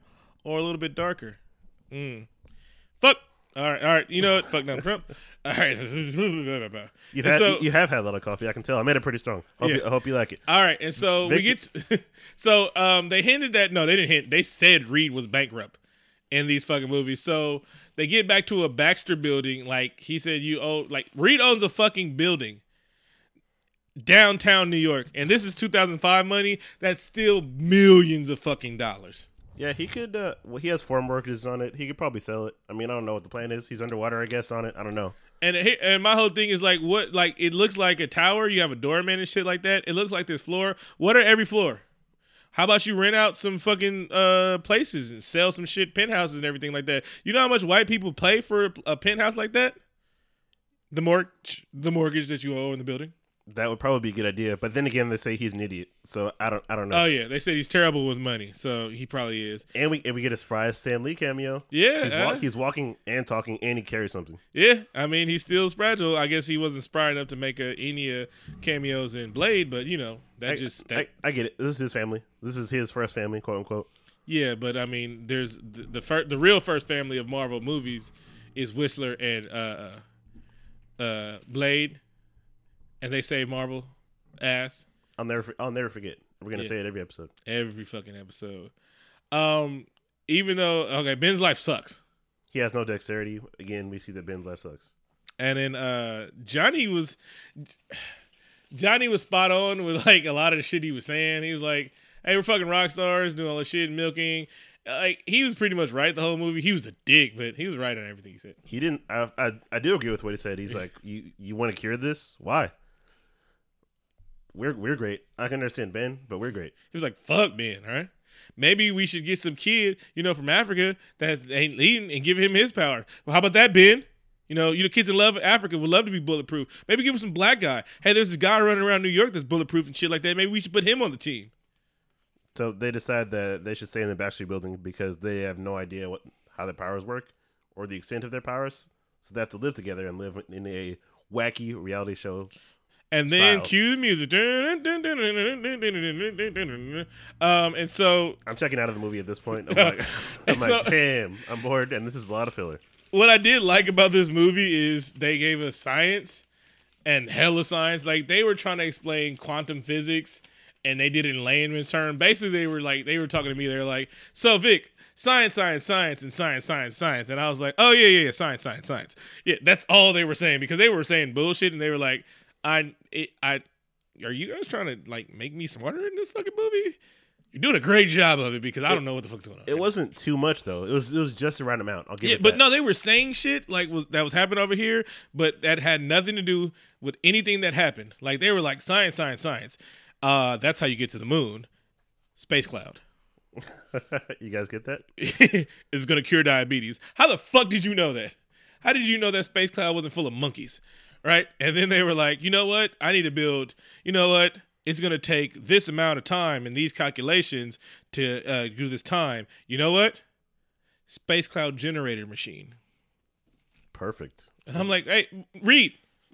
or a little bit darker. Mm. Fuck. All right, all right. You know what? Fuck Donald Trump. All right. You've had so- you have had a lot of coffee. I can tell. I made it pretty strong. Hope Yeah. you, I hope you like it. All right, and so we get to- so um they hinted that no, they didn't hint. They said Reed was bankrupt in these fucking movies. So they get back to a Baxter building. Like he said, you owe like Reed owns a fucking building downtown New York, and this is 2005 money. That's still millions of fucking dollars. Yeah, he could. Uh, well, he has foreign workers on it. He could probably sell it. I mean, I don't know what the plan is. He's underwater, I guess, on it. I don't know. And it, and my whole thing is like what like it looks like a tower. You have a doorman and shit like that. It looks like this floor. What are every floor? How about you rent out some fucking uh places and sell some shit, penthouses and everything like that? You know how much white people pay for a, a penthouse like that? The mortgage, the mortgage that you owe in the building. That would probably be a good idea. But then again, they say he's an idiot, so I don't I don't know. Oh yeah, they said he's terrible with money, so he probably is. and we and we get a surprise Stan Lee cameo. Yeah, He's, uh, he's walking and talking, and he carries something. yeah. I mean, he's still fragile. I guess he wasn't spry enough to make a, any uh, cameos in Blade, but you know that I, just I, that, I get it. This is his family. This is his first family, quote unquote. yeah. But I mean, there's the the, fir- the real first family of Marvel movies is Whistler and uh, uh, uh, Blade, and they say Marvel ass. I'll never I'll never forget. We're gonna Yeah. say it every episode. every fucking episode. Um, even though okay, Ben's life sucks, He has no dexterity. Again, we see that Ben's life sucks. and then uh Johnny was Johnny was spot on with like a lot of the shit he was saying. He was like, "Hey, we're fucking rock stars, doing all this shit, and milking." Like he was pretty much right the whole movie. He was a dick, but he was right on everything he said. He didn't. I I, I do agree with what he said. He's like, you you want to cure this? Why? We're we're great. I can understand Ben, but we're great. He was like, "Fuck Ben, all right." Maybe we should get some kid, you know, from Africa that ain't leading and give him his power. Well, how about that, Ben? You know, you know, kids in love Africa would love to be bulletproof. Maybe give him some black guy. Hey, there's this guy running around New York that's bulletproof and shit like that. Maybe we should put him on the team. So they decide that they should stay in the Baxter Building because they have no idea what how their powers work or the extent of their powers. So they have to live together and live in a wacky reality show. And then Style. cue the music. Um, and so I'm checking out of the movie at this point. I'm like, I'm like, So- damn, I'm bored, and this is a lot of filler. what I did like about this movie is they gave us science and hella science. Like they were trying to explain quantum physics and they did it in layman's term. Basically, they were like they were talking to me. They were like, "So Vic, science, science, science, and science, science, science," and I was like, "Oh yeah, yeah, yeah, science, science, science." Yeah, that's all they were saying because they were saying bullshit and they were like, "I, it, I, are you guys trying to like make me smarter in this fucking movie?" You're doing a great job of it because I don't know what the fuck's going on. It wasn't too much though. It was it was just the right amount. I'll give Yeah, it. but that. no, they were saying shit like was that was happening over here, but that had nothing to do with anything that happened. Like they were like science, science, science. Uh, that's how you get to the moon. Space cloud you guys get that? is gonna cure diabetes. How the fuck did you know that? How did you know that space cloud wasn't full of monkeys? Right? And then they were like, you know what? I need to build. You know what? It's gonna take this amount of time and these calculations to uh, do this time. You know what? Space cloud generator machine. Perfect. And I'm like, hey, Reed,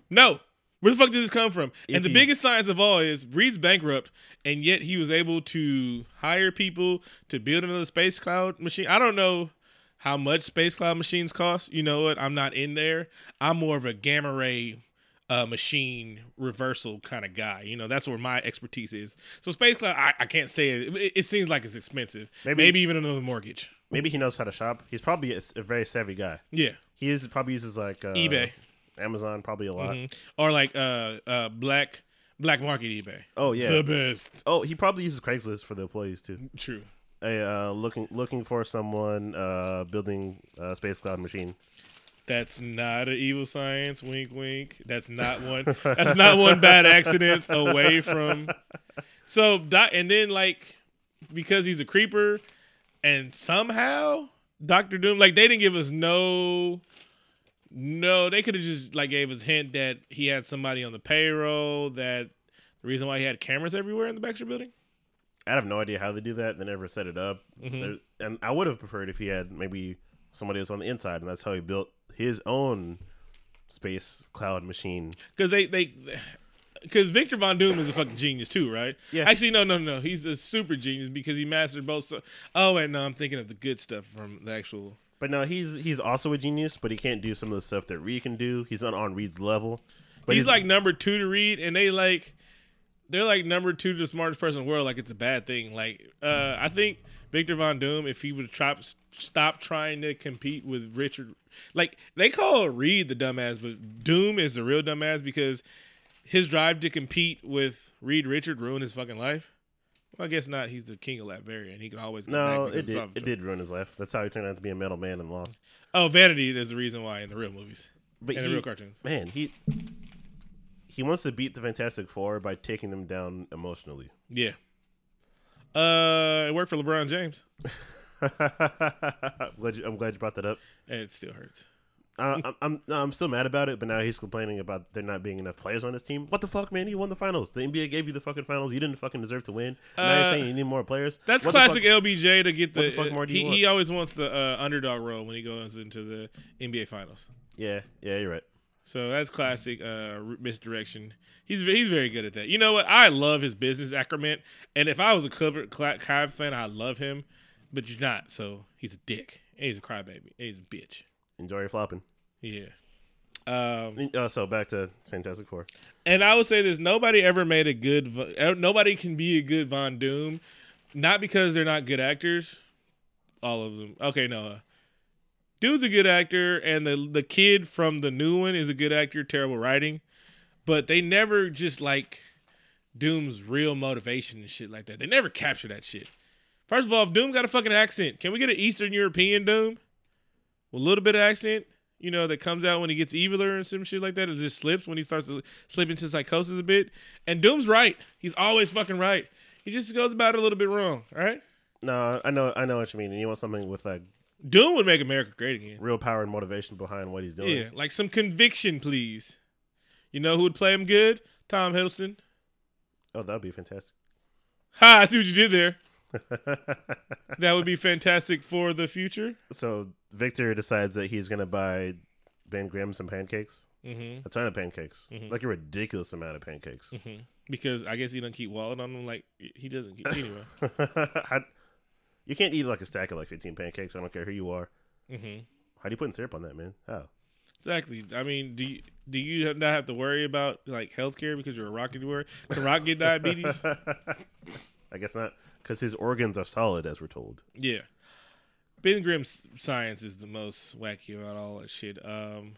no. Where the fuck did this come from? If and the he- biggest science of all is Reed's bankrupt, and yet he was able to hire people to build another space cloud machine. I don't know how much space cloud machines cost. You know what? I'm not in there. I'm more of a gamma ray uh, machine reversal kind of guy. You know, that's where my expertise is. So space cloud, I, I can't say it. it. It seems like it's expensive. Maybe- Maybe, even another mortgage. Maybe he knows how to shop. He's probably a, a very savvy guy. Yeah. He is probably uses like uh, eBay. Amazon, probably a lot. Mhm. Or like uh uh black black market eBay. Oh yeah. The best. oh, he probably uses Craigslist for the employees too. True. A, uh, looking looking for someone uh, building a space cloud machine. That's not an evil science. Wink, wink. That's not one. that's not one bad accident away from. So, doc, and then like because he's a creeper, and somehow Doctor Doom, like they didn't give us no, no. They could have just like gave us hint that he had somebody on the payroll. That the reason why he had cameras everywhere in the Baxter Building. I have no idea how they do that. They never set it up. Mhm. And I would have preferred if he had maybe somebody else on the inside, and that's how he built his own space cloud machine. because they they because Victor Von Doom is a fucking genius too, right? Yeah. Actually, no, no, no. He's a super genius because he mastered both. So, oh, and no, I'm thinking of the good stuff from the actual. But no, he's he's also a genius, but he can't do some of the stuff that Reed can do. He's not on Reed's level. But he's, like number two to Reed, and they like they're like number two to the smartest person in the world. Like it's a bad thing. Like uh, I think Victor Von Doom, if he would try stop trying to compete with Richard, like they call Reed the dumbass, but Doom is the real dumbass because his drive to compete with Reed Richard ruined his fucking life. Well, I guess not. He's the king of Latveria, and he can always go no, it did it did ruin his life. That's how he turned out to be a metal man and lost. Oh, vanity is the reason why in the real movies But and he, the real cartoons. man, he he wants to beat the Fantastic Four by taking them down emotionally. Yeah. Uh, it worked for LeBron James. I'm, glad you, I'm glad you brought that up. And it still hurts. Uh, I'm I'm I'm still mad about it, but now he's complaining about there not being enough players on his team. What the fuck, man? You won the finals. The NBA gave you the fucking finals. You didn't fucking deserve to win. now you're Uh, saying you need more players. That's What classic LBJ to get the. what the fuck more do you he, want? he always wants the uh, underdog role when he goes into the NBA finals. Yeah, yeah, you're right. So that's classic uh, misdirection. He's he's very good at that. You know what? I love his business acumen, and if I was a Cavs fan, I love him. But you're not, so he's a dick. And he's a crybaby. And he's a bitch. Enjoy your flopping. Yeah. Um, Uh, so back to Fantastic Four. and I would say this: nobody ever made a good. Nobody can be a good Von Doom, not because they're not good actors. All of them. Okay, no. Dude's a good actor, and the the kid from the new one is a good actor. Terrible writing, but they never just like Doom's real motivation and shit like that. They never capture that shit. First of all, if Doom got a fucking accent, can we get an Eastern European Doom with a little bit of accent? You know, that comes out when he gets eviler and some shit like that. It just slips when he starts to slip into psychosis a bit. And Doom's right. He's always fucking right. He just goes about it a little bit wrong, right? No, I know, I know what you mean. And you want something with like Doom would make America great again. real power and motivation behind what he's doing. Yeah, like some conviction, please. You know who would play him good? Tom Hiddleston. Oh, that would be fantastic. Ha! I see what you did there. That would be fantastic for the future. so Victor decides that he's gonna buy Ben Grimm some pancakes. Mm-hmm. A ton of pancakes, Mhm. like a ridiculous amount of pancakes. Mm-hmm. Because I guess he doesn't keep wallet on him like he doesn't keep anyway. You can't eat like a stack of like 15 pancakes. I don't care who you are. mm-hmm. How do you put in syrup on that, man? How? Exactly. I mean, do you, do you not have to worry about like healthcare because you're a rocket wearer? Can Rock get diabetes? I guess not, because his organs are solid, as we're told. Yeah. Ben Grimm's science is the most wacky about all that shit. Um,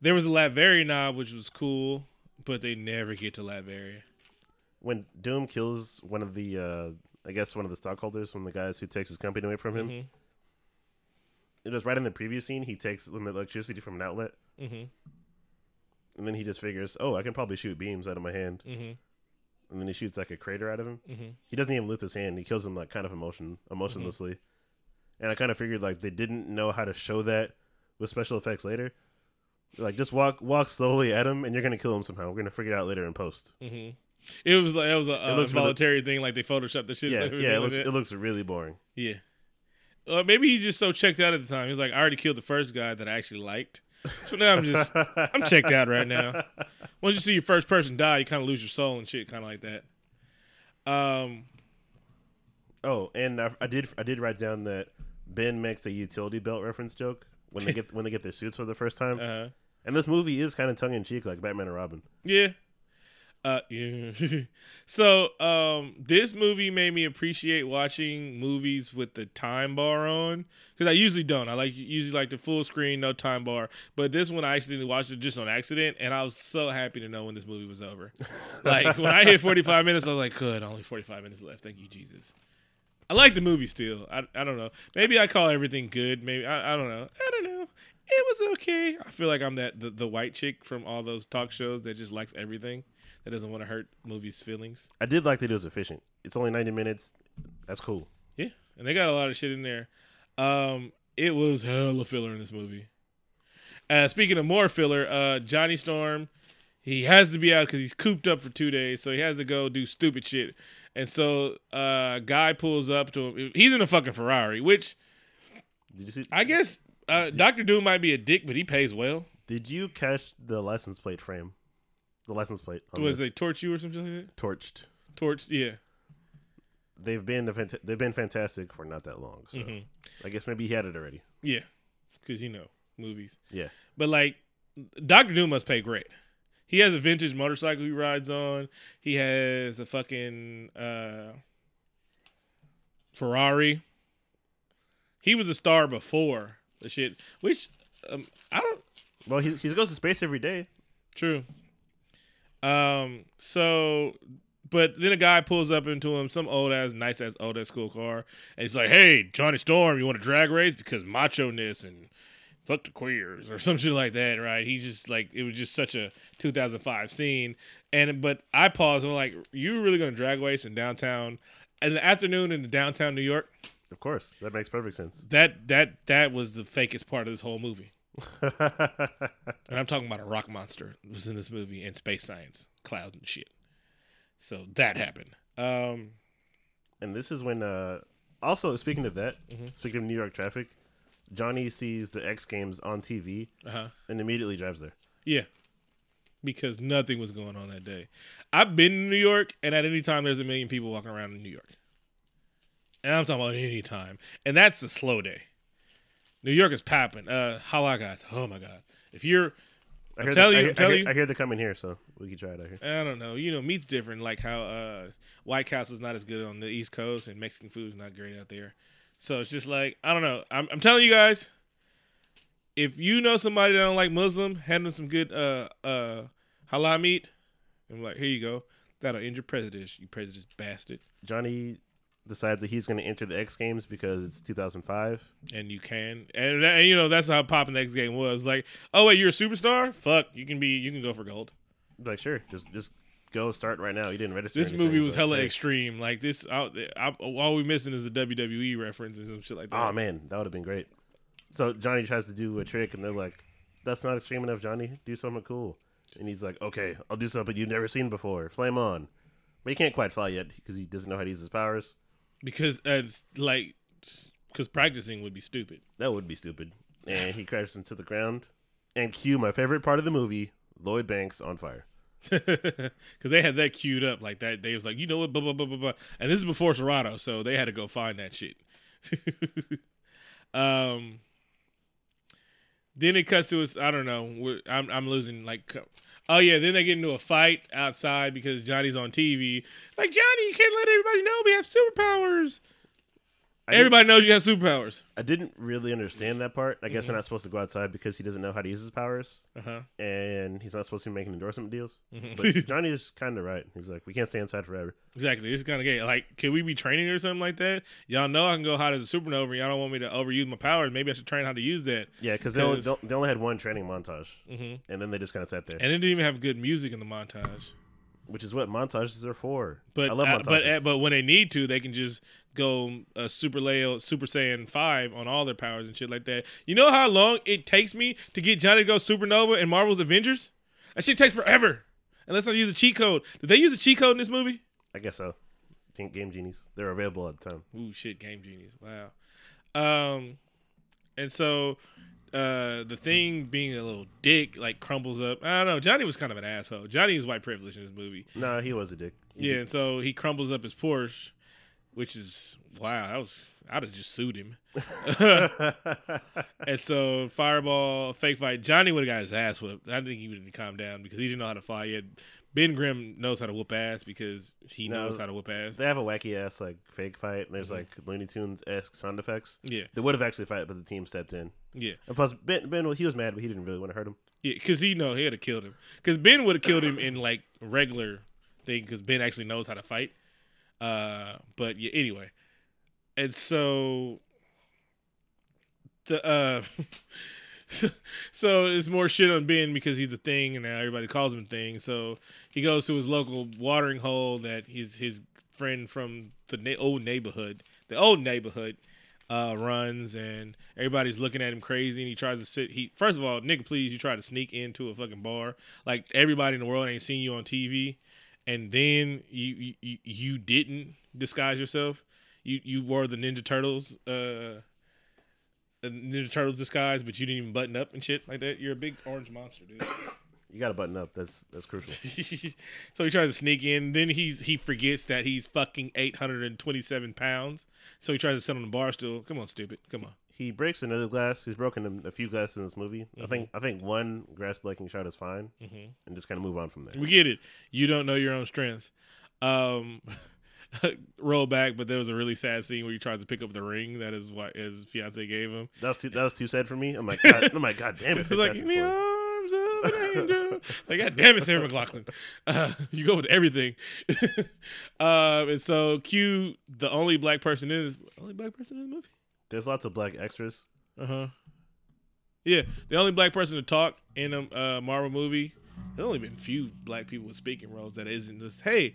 there was a Latveria knob, which was cool, but they never get to Latveria. When Doom kills one of the, uh, I guess one of the stockholders, one of the guys who takes his company away from him, Mhm. it was right in the previous scene. He takes the electricity from an outlet, Mm-hmm. and then he just figures, oh, I can probably shoot beams out of my hand, Mm-hmm. and then he shoots like a crater out of him. Mm-hmm. He doesn't even lift his hand. He kills him like kind of emotion, emotionlessly. And I kind of figured like they didn't know how to show that with special effects later. Like just walk walk slowly at him, and you're gonna kill him somehow. We're gonna figure it out later in post. Mm-hmm. It was like it was a, a looks really- voluntary thing, like they photoshopped the shit. Yeah, like, yeah. It looks it looks really boring. Yeah. Uh, maybe he's just so checked out at the time. He's like, I already killed the first guy that I actually liked. So now I'm just, I'm checked out right now. Once you see your first person die, you kind of lose your soul and shit, kind of like that. Um, Oh, and I, I did I did write down that Ben makes a utility belt reference joke when they get when they get their suits for the first time. uh, And this movie is kind of tongue in cheek, like Batman and Robin. yeah. Uh, yeah. so, um, this movie made me appreciate watching movies with the time bar on because I usually don't. I like usually like the full screen, no time bar. But this one, I actually watched it just on accident, and I was so happy to know when this movie was over. like when I hit forty five minutes, I was like, "Good, only forty five minutes left. Thank you, Jesus." I like the movie still. I I don't know. Maybe I call everything good. Maybe I, I don't know. I don't know. It was okay. I feel like I'm that the, the white chick from all those talk shows that just likes everything. That doesn't want to hurt movies' feelings. I did like that it was efficient. It's only ninety minutes. That's cool. Yeah, and they got a lot of shit in there. Um, it was hella filler in this movie. Uh, speaking of more filler, uh, Johnny Storm, he has to be out because he's cooped up for two days, so he has to go do stupid shit. And so, uh, guy pulls up to him. He's in a fucking Ferrari, which Did you see? I guess uh, Doctor Doom might be a dick, but he pays well. Did you catch the license plate frame? The license plate. Was they torch you or something like that? torched? Torch, yeah. They've been the fanta- they've been fantastic for not that long. So Mhm. I guess maybe he had it already. Yeah, because you know movies. Yeah. But like, Doctor Doom must pay great. He has a vintage motorcycle he rides on. He has a fucking uh, Ferrari. He was a star before the shit. Which um, I don't. Well, he he goes to space every day. True. Um. So, but then a guy pulls up into him, some old ass, nice ass, old ass school car, and he's like, "Hey, Johnny Storm, you want a drag race because macho ness and fuck the queers or some shit like that, right?" He just like it was just such a 2005 scene, and but I paused and I'm like, "You really gonna drag race in downtown in the afternoon in the downtown New York. Of course, that makes perfect sense. That that that was the fakest part of this whole movie. And I'm talking about a rock monster was in this movie and space science, clouds and shit. So that happened. Um, and this is when, uh, also speaking of that, Mhm. speaking of New York traffic, Johnny sees the X Games on TV uh-huh. and immediately drives there. Yeah. Because nothing was going on that day. I've been in New York, and at any time there's a million people walking around in New York. And I'm talking about any time. And that's a slow day. New York is popping. Uh holla guys. Oh my god. If you're I I'm hear telling the, you, I, I'm I, hear, you. I hear they're coming here, so we can try it out here. I don't know. You know, meat's different. Like how uh, White is not as good on the East Coast, and Mexican food's not great out there. So it's just like I don't know. I'm, I'm telling you guys, if you know somebody that don't like Muslim, hand them some good uh uh halal meat. I'm like, here you go. That'll end your prejudice, you prejudice bastard. Johnny decides that he's going to enter the X Games because it's 2005. And you can, and, that, and you know that's how popping the X game was. Like, oh wait, you're a superstar? Fuck, you can be, you can go for gold. Like, sure, just just go start right now. You didn't register. This anything, movie was but, hella hey. extreme. Like this, I, I, all we missing is a WWE reference and some shit like that. Oh man, that would have been great. So Johnny tries to do a trick, and they're like, "That's not extreme enough, Johnny. Do something cool." And he's like, "Okay, I'll do something you've never seen before. Flame on." But he can't quite fly yet because he doesn't know how to use his powers. Because uh, it's like because practicing would be stupid. That would be stupid. And he crashes into the ground. And cue my favorite part of the movie: Lloyd Banks on fire. Because they had that queued up like that. They was like, you know what, blah blah blah blah blah. And this is before Serato, so they had to go find that shit. um. Then it cuts to us. I don't know. I'm I'm losing like. Oh yeah. Then they get into a fight outside because Johnny's on TV. Like Johnny, you can't let everybody know we have superpowers. I Everybody knows you have superpowers. I didn't really understand that part. I guess they're not supposed to go outside because he doesn't know how to use his powers, Uh huh. and he's not supposed to be making endorsement deals. But Mhm. Johnny is kind of right. He's like, we can't stay inside forever. Exactly. This is kind of gay. Like, can we be training or something like that? Y'all know I can go hot as a supernova. and Y'all don't want me to overuse my powers. Maybe I should train how to use that. Yeah, because they, only- 'Cause- they only had one training montage, hmm and then they just kind of sat there, And it didn't even have good music in the montage. Which is what montages are for. But I love uh, montages. but uh, but when they need to, they can just go uh, Super Leo, Super Saiyan five on all their powers and shit like that. You know how long it takes me to get Johnny to go Supernova in Marvel's Avengers? That shit takes forever. Unless I use a cheat code. Did they use a cheat code in this movie? I guess so. Think Game Genies. They're available at the time. Ooh, shit, Game Genies. Wow. Um, and so uh the thing being a little dick like crumbles up. I don't know. Johnny was kind of an asshole. Johnny is white privilege in this movie. No, he was a dick. He Yeah, and so he crumbles up his Porsche, which is wow. That was I'd have just sued him. And so fireball, fake fight. Johnny would have got his ass whooped. I didn't think he would have calmed down because he didn't know how to fly yet. Ben Grimm knows how to whoop ass because he No. knows how to whoop ass. they have a wacky ass like fake fight. And there's Mhm. like Looney Tunes esque sound effects. Yeah, They would have actually fight, but the team stepped in. yeah. And plus, Ben, ben, well, he was mad, but he didn't really want to hurt him. Yeah, because he know he had to killed him. Because Ben would have killed him in like regular thing. Because Ben actually knows how to fight. Uh, but yeah, anyway, and so the uh, so it's more shit on Ben because he's a thing, and now everybody calls him a thing. So he goes to his local watering hole that his his friend from the na- old neighborhood, the old neighborhood, uh, runs, and everybody's looking at him crazy. And he tries to sit. He first of all, nigga, please, you try to sneak into a fucking bar. Like everybody in the world ain't seen you on TV, and then you you you didn't disguise yourself. You you wore the Ninja Turtles. Uh, Ninja Turtles disguise, but you didn't even button up and shit like that. You're a big orange monster, dude. You got to button up. That's that's crucial. so he tries to sneak in. Then he's he forgets that he's fucking eight hundred and twenty seven pounds. So he tries to sit on the bar stool. Come on, stupid. Come on. he breaks another glass. He's broken a, a few glasses in this movie. I Mm-hmm. think I think one glass breaking shot is fine, hmm and just kind of move on from there. We get it. You don't know your own strength. Um, roll back, but there was a really sad scene where he tries to pick up the ring that his wife, his fiance gave him. That was too, that was too sad for me. I'm like, God, I'm like, God damn it! It's like in the arms of an angel. like, God damn it, Sarah McLachlan. Uh, you go with everything. uh, and so Q, the only black person in this, only black person in the movie. There's lots of black extras. Uh huh. Yeah, the only black person to talk in a uh, Marvel movie. There's only been few black people with speaking roles that isn't just, hey,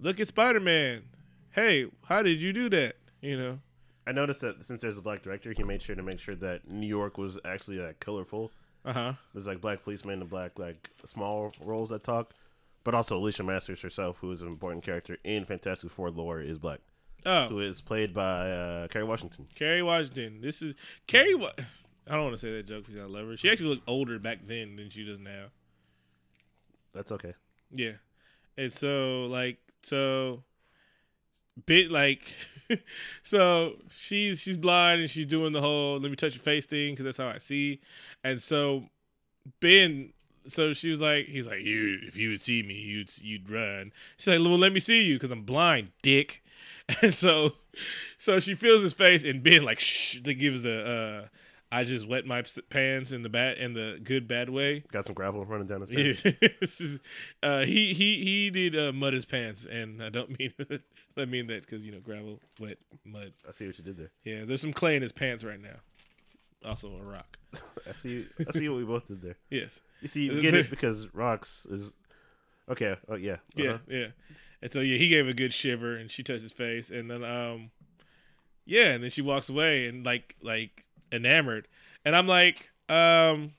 look at Spider Man. hey, how did you do that? You know, I noticed that since there's a black director, he made sure to make sure that New York was actually like colorful. uh huh. There's like black policemen and black like small roles that talk, but also Alicia Masters herself, who is an important character in Fantastic Four lore, is black, Oh, who is played by uh, Kerry Washington. Kerry Washington. This is Kerry. Wa- I don't want to say that joke because I love her. She actually looked older back then than she does now. That's okay. Yeah, and so like so, bit like, so she's she's blind and she's doing the whole "let me touch your face" thing because that's how I see, and so Ben. So she was like, he's like, you if you would see me, you'd you'd run. She's like, well, let me see you because I'm blind, dick. And so, so she feels his face, and Ben like, shh, that gives a, uh, I just wet my pants in the bad in the good bad way. Got some gravel running down his pants. Uh, he he he did uh, mud his pants, and I don't mean I mean that because you know gravel, wet, mud. I see what you did there. Yeah, there's some clay in his pants right now. Also a rock. I see. I see what we both did there. Yes. You see, you get it because rocks is okay. Oh yeah, Yeah, uh-huh. yeah. And so yeah, he gave a good shiver, and she touched his face, and then um, yeah, and then she walks away and like like enamored, and I'm like um.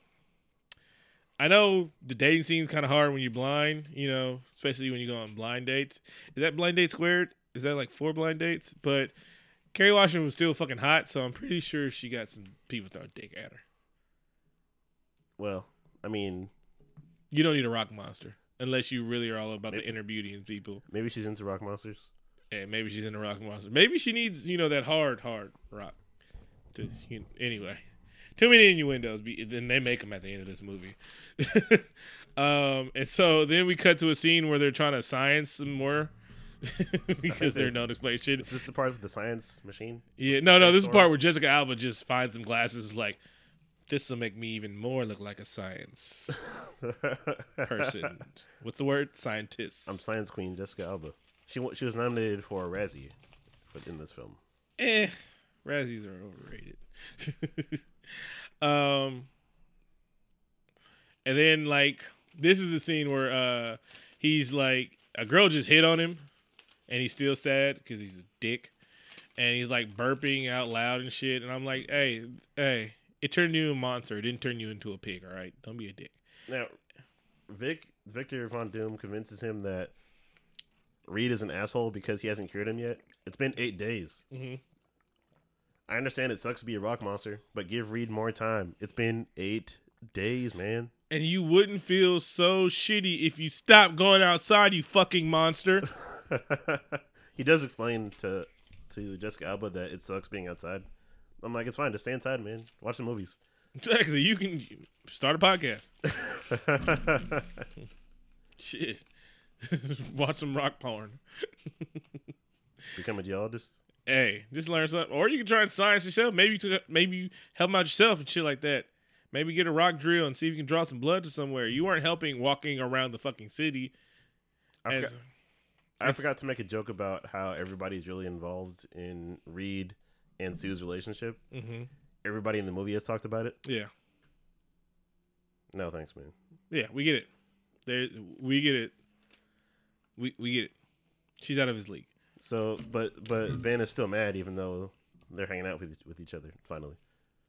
I know the dating scene's kind of hard when you're blind, you know, especially when you go on blind dates. Is that blind date squared? Is that like four blind dates? But Kerry Washington was still fucking hot, so I'm pretty sure she got some people throwing dick at her. Well, I mean, You don't need a rock monster unless you really are all about the inner beauty in people. maybe she's into rock monsters. And maybe she's into rock monsters. Maybe she needs, you know, that hard, hard rock. To you anyway, too many innuendos. Then they make them at the end of this movie. um, and so then we cut to a scene where they're trying to science some more because they're not explain shit. Is this the part with the science machine? Yeah, no, no. This is the part where Jessica Alba just finds some glasses. Like, this will make me even more look like a science person with the word scientist. I'm science queen Jessica Alba. She she was nominated for a Razzie for, in this film. eh, Razzies are overrated. um, and then like this is the scene where uh he's like a girl just hit on him, and he's still sad because he's a dick, and he's like burping out loud and shit, and I'm like, hey, hey, it turned you into a monster. It didn't turn you into a pig. All right, don't be a dick. Now, Vic Victor Von Doom convinces him that Reed is an asshole because he hasn't cured him yet. It's been eight days. hmm I understand it sucks to be a rock monster, but give Reed more time. It's been eight days, man. And you wouldn't feel so shitty if you stopped going outside, you fucking monster. he does explain to to Jessica Alba that it sucks being outside. I'm like, it's fine. Just stay inside, man. Watch the movies. Exactly. You can start a podcast. Shit. Watch some rock porn. Become a geologist. Hey, just learn something. Or you can try and science yourself. Maybe to, maybe you help him out yourself and shit like that. Maybe get a rock drill and see if you can draw some blood to somewhere. You weren't helping walking around the fucking city. I as- forgot, I forgot to make a joke about how everybody's really involved in Reed and Sue's relationship. Mhm. Everybody in the movie has talked about it. Yeah. No, thanks, man. Yeah, we get it. There, we get it. We we get it. She's out of his league. So, but but Ben is still mad, even though they're hanging out with with each other. Finally,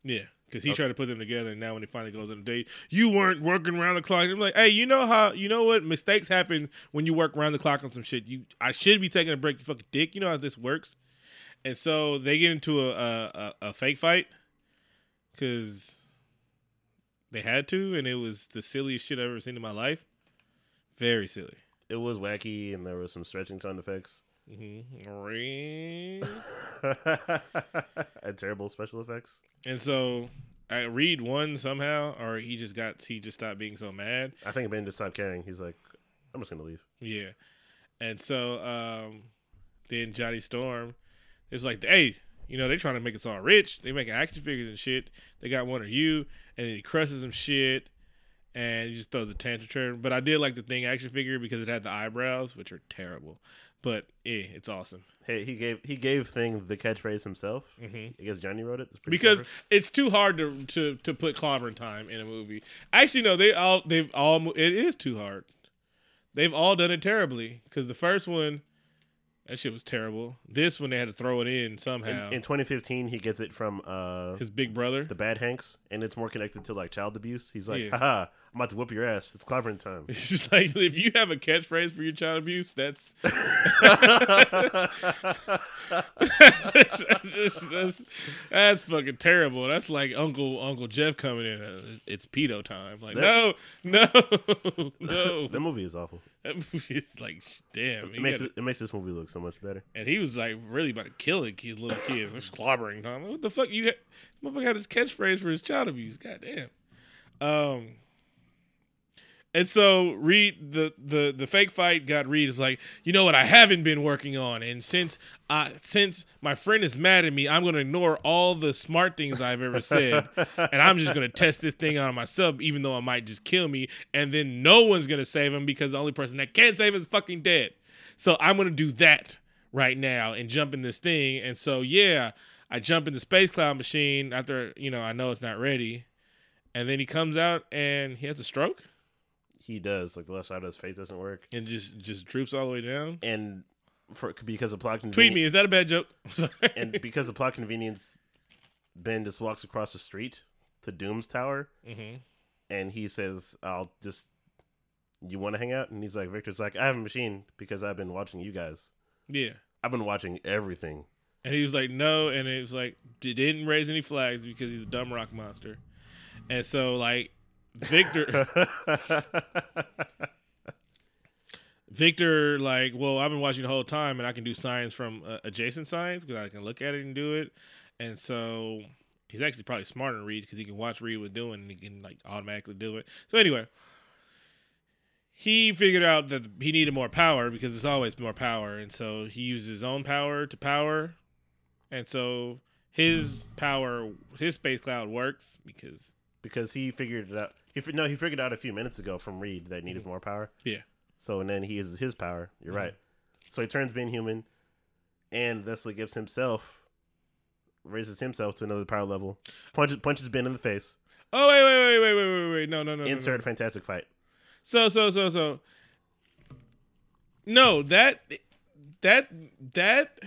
Yeah, because he Okay. tried to put them together, and now when he finally goes on a date, you weren't working around the clock. I'm like, hey, you know how you know what mistakes happen when you work around the clock on some shit. You, I should be taking a break. You fucking dick. You know how this works. And so they get into a a, a, a fake fight because they had to, and it was the silliest shit I've ever seen in my life. Very silly. it was wacky, and there was some stretching sound effects hmm and terrible special effects. And so I Reed won somehow, or he just got he just stopped being so mad. I think Ben just stopped caring. He's like, I'm just gonna leave. Yeah. And so um then Johnny Storm is like, hey, you know, they're trying to make us all rich. They make action figures and shit. They got one of you, and then he crushes some shit and he just throws a tantrum. But I did like the thing action figure because it had the eyebrows, which are terrible. But eh, it's awesome. Hey, he gave he gave Thing the catchphrase himself. hmm I guess Johnny wrote it. It's because clever. it's too hard to, to to put clobbering time in a movie. Actually, no, they all they've all it is too hard. They've all done it terribly because the first one, That shit was terrible. This when they had to throw it in In, somehow. in 2015, he gets it from uh, His big brother. the Bad Hanks, and it's more connected to like child abuse. He's like, Yeah. haha, I'm about to whoop your ass. It's clobbering time. It's just like if you have a catchphrase for your child abuse, that's just, that's, that's fucking terrible. That's like Uncle Uncle Jeff coming in. It's pedo time. Like no, no, no. that movie is awful. That movie is like damn. It makes got- it, it makes this movie look so much better. and he was like really about to kill a kid, little kid. Was clobbering time. What the fuck? You got, motherfucker had his catchphrase for his child abuse. God damn. Um. And so Reed, the the the fake fight got Reed is like, you know what? I haven't been working on, and since I since my friend is mad at me, I'm gonna ignore all the smart things I've ever said, and I'm just gonna test this thing out on myself, even though it might just kill me, and then no one's gonna save him because the only person that can save him is fucking dead. So I'm gonna do that right now and jump in this thing. And so yeah, I jump in the space cloud machine after you know I know it's not ready, and then he comes out and he has a stroke He does like the left side of his face doesn't work, and just just droops all the way down. and for because of plot convenience, Tweet me, is that a bad joke? And because of plot convenience, Ben just walks across the street to Doom's tower, hmm and he says, "I'll just." You want to hang out? And he's like, Victor's like, I have a machine because I've been watching you guys. Yeah. I've been watching everything. And he was like, no. And it was like, didn't raise any flags because he's a dumb rock monster. And so, like, Victor, Victor, like, well, I've been watching the whole time and I can do science from uh, adjacent science because I can look at it and do it. And so he's actually probably smarter than Reed because he can watch Reed was doing and he can, like, automatically do it. So, anyway, he figured out that he needed more power because it's always more power. And so he used his own power to power. And so his power, his space cloud works because, because he figured it out. He no, he figured out a few minutes ago from Reed that he needed more power. Yeah. So and then he uses his power. You're Mhm. right. So he turns being human, and Thessaly gives himself, raises himself to another power level. Punches punches Ben in the face. oh, wait, wait, wait, wait, wait, wait, wait. No, no, no. no, no. Insert fantastic fight. So so so so. No, that that that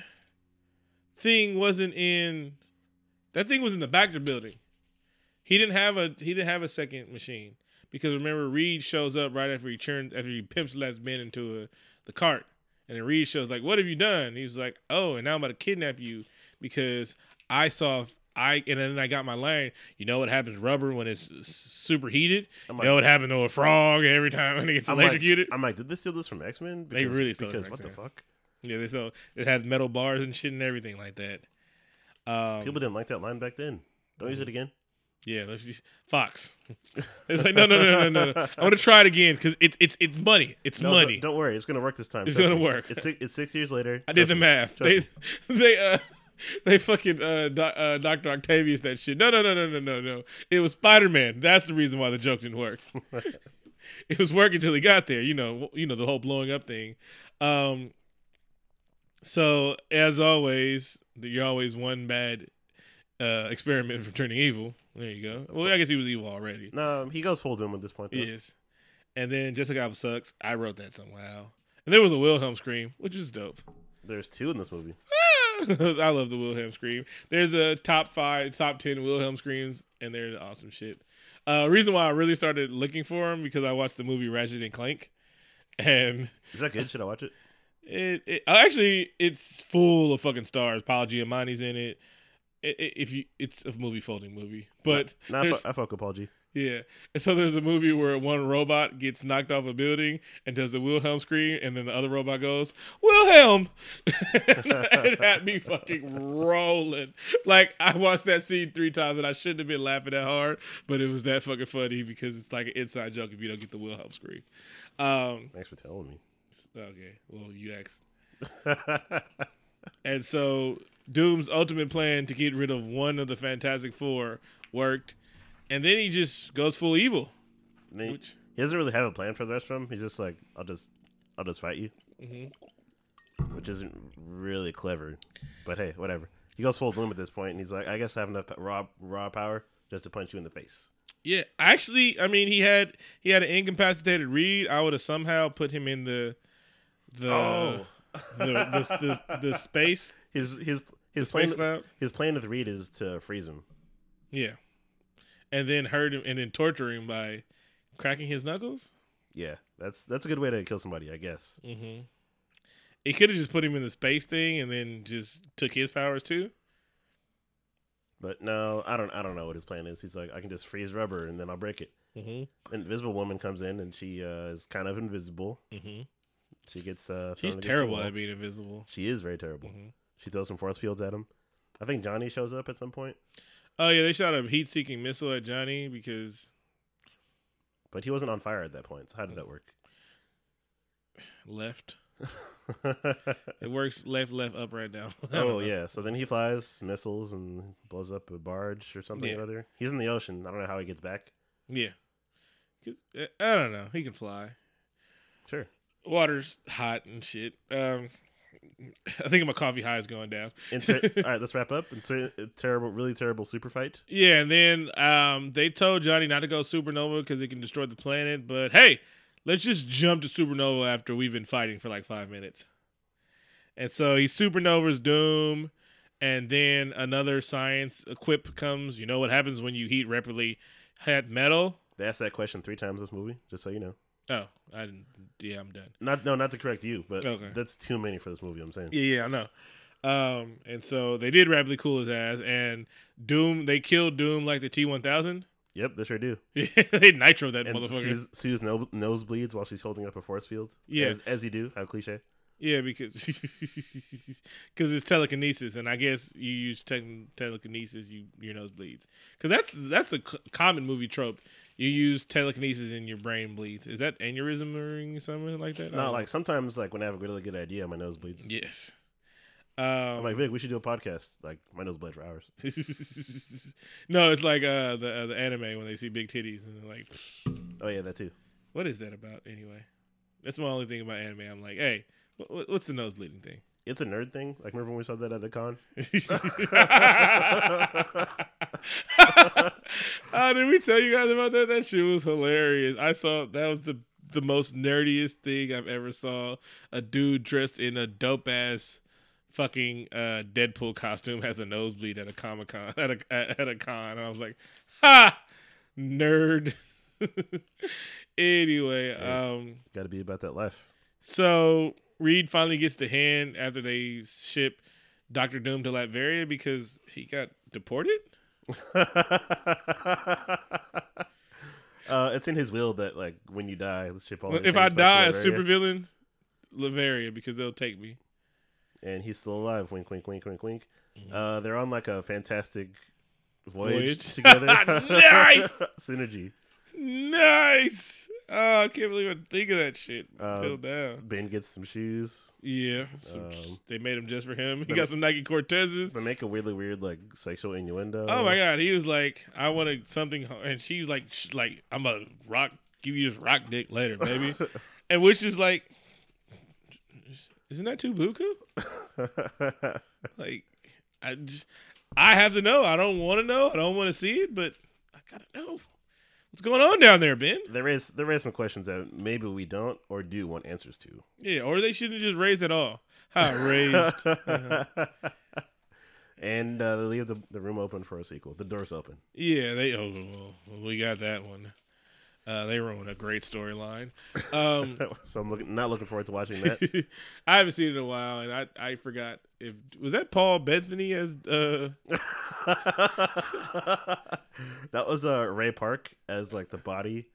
thing wasn't in. That thing was in the Baxter building. He didn't have a he didn't have a second machine because remember Reed shows up right after he turns after he pimps lets Ben into a, the cart and then Reed shows like what have you done? He's like oh and now I'm about to kidnap you because I saw I and then I got my line. You know what happens rubber when it's s- super heated? I'm You like, know what happened to a frog every time when it gets I'm like, electrocuted? I'm like, did they steal this from X Men? They really stole it because what the fuck? yeah, they so it had metal bars and shit and everything like that. Um, People didn't like that line back then. Don't use it again. Yeah, let's just, Fox. It's like no, no, no, no, no, no. I want to try it again because it's it's it's money. It's No, money. Don't, don't worry, it's gonna work this time. It's trust gonna me. work. It's six, it's six years later. I did the math. They they uh they fucking uh, doc, uh Doctor Octavius that shit. No, no, no, no, no, no, no. It was Spider Man. That's the reason why the joke didn't work. it was working until he got there. You know, you know the whole blowing up thing. Um. So as always, you're always one bad uh experiment for turning evil. There you go. Well, I guess he was evil already. No, he goes full doom at this point. Though. Yes. And then Jessica Alba sucks. I wrote that somehow. And there was a Wilhelm scream, which is dope. There's two in this movie. I love the Wilhelm scream. There's a top five, top ten Wilhelm screams, and they're awesome shit. Uh, reason why I really started looking for them because I watched the movie Ratchet and Clank, and Is that good? Should I watch it? it, it actually it's full of fucking stars. Paul Giamatti's in it. If you, it's a movie folding movie, but No, I, there's- fu- I fuck with Paul G. yeah. And so there's a movie where one robot gets knocked off a building and does the Wilhelm scream, and then the other robot goes, Wilhelm! it had me fucking rolling. Like, I watched that scene three times and I shouldn't have been laughing that hard, but it was that fucking funny because it's like an inside joke if you don't get the Wilhelm scream. Um, Thanks for telling me. okay, well, you asked. And so Doom's ultimate plan to get rid of one of the Fantastic Four worked, and then he just goes full evil. Then he, Which, he doesn't really have a plan for the rest of them. He's just like, I'll just, I'll just fight you, mhm. which isn't really clever. But hey, whatever. He goes full doom at this point, and he's like, I guess I have enough raw raw power just to punch you in the face. Yeah, actually, I mean, he had he had an incapacitated Reed. I would have somehow put him in the the Oh. The the, the, the space His his his plan cloud. his plan with Reed is to freeze him. Yeah, and then hurt him and then torture him by cracking his knuckles. Yeah, that's that's a good way to kill somebody, I guess. Mm-hmm. He could have just put him in the space thing and then just took his powers too. But no, I don't I don't know what his plan is. He's like, I can just freeze rubber and then I'll break it. Mm-hmm. Invisible Woman comes in and she uh, is kind of invisible. Mm-hmm. She gets uh, She's terrible at being invisible. She is very terrible. Mm-hmm. She throws some force fields at him. I think Johnny shows up at some point, Oh yeah, they shot a heat-seeking missile at Johnny because but he wasn't on fire at that point. So how did that work? left. It works left, left, up, right down. Oh yeah. So then he flies missiles and blows up a barge or something Yeah. or other. He's in the ocean. I don't know how he gets back. yeah. uh, I don't know. He can fly. Sure. Water's hot and shit. Um, I think my coffee high is going down. Insert, all right, let's wrap up. Insert a terrible, really terrible super fight. Yeah, and then um, they told Johnny not to go supernova because it can destroy the planet. But hey, let's just jump to supernova after we've been fighting for like five minutes. And so he supernovas Doom, and then another science equip comes. You know what happens when you heat rapidly hot metal? They asked that question three times this movie, just so you know. Oh, I didn't. Yeah, I'm done. Not no, not to correct you, but Okay. that's too many for this movie. I'm saying. Yeah, yeah, I know. Um, and so they did rapidly cool his ass, and Doom. They killed Doom like the T1000. Yep, they sure do. they nitro that And motherfucker. Sue's, Sue's no, nose bleeds while she's holding up a force field. Yeah. as, as you do. How cliche. Yeah, because because it's telekinesis, and I guess you use te- telekinesis, you your nose bleeds. Because that's that's a c- common movie trope. You use telekinesis and your brain bleeds. Is that aneurysm or something like that? No, like sometimes, like when I have a really good idea, my nose bleeds. know. yes. I'm Um, like Vic, we should do a podcast. Like my nose bled for hours. no, it's like uh, the uh, the anime when they see big titties and they're like, Oh yeah, that too. what is that about anyway? That's my only thing about anime. I'm like, hey, what, what's the nose bleeding thing? It's a nerd thing. Like remember when we saw that at the con? oh, did we tell you guys about that? That shit was hilarious. I saw that was the the most nerdiest thing I've ever saw. A dude dressed in a dope ass fucking uh, Deadpool costume has a nosebleed at a comic con at a at, at a con. And I was like, ha, nerd. anyway, um, Got to be about that life. so Reed finally gets the hand after they ship Doctor Doom to Latveria because he got deported. uh, it's in his will that like when you die, let's ship all. if I die a Latveria. supervillain, Latveria because they'll take me. and he's still alive. Wink, wink, wink, wink, wink. Mm-hmm. Uh, they're on like a fantastic voyage, Voyage. together. Nice! synergy. Nice. Oh, I can't believe I think of that shit Uh, until now. Ben gets some shoes. Yeah, some- um, they made them just for him. He got some Nike Cortezes. They make a really weird like sexual innuendo. Oh my god, he was like, I wanted something, and she was like, like I'm a rock, give you this rock dick later, baby, and which is like, isn't that too buku? Like, I just, I have to know. I don't want to know. I don't want to see it, but I gotta know what's going on down there, Ben. there is there is some questions that maybe we don't or do want answers to. Yeah, or they shouldn't just raise at all. How raised? and uh, they leave the, the room open for a sequel. The door's open. yeah, they. Oh, well, we got that one. Uh, they ruined a great storyline. Um, so I'm looking not looking forward to watching that. I haven't seen it in a while, and I I forgot if was that Paul Bettany as uh that was uh, Ray Park as like the body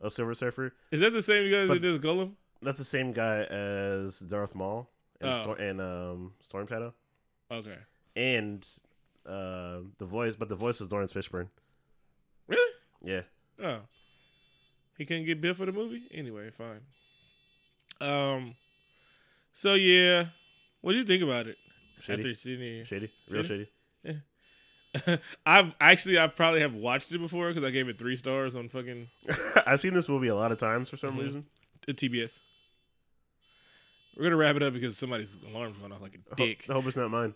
of Silver Surfer. is that the same guy But- that does Gollum? That's the same guy as Darth Maul and, Oh. Stor- and um, Storm Shadow. Okay, and uh, the voice, but the voice is Laurence Fishburne. really? Yeah, Oh, he couldn't get bid for the movie. Anyway, fine. Um, so yeah, what do you think about it? shady, After seeing it? shady, real Shady? I've actually I probably have watched it before because I gave it three stars on fucking I've seen this movie a lot of times for some Mhm. reason. uh, TBS. We're gonna wrap it up because somebody's alarm went off like a dick. I hope it's not mine.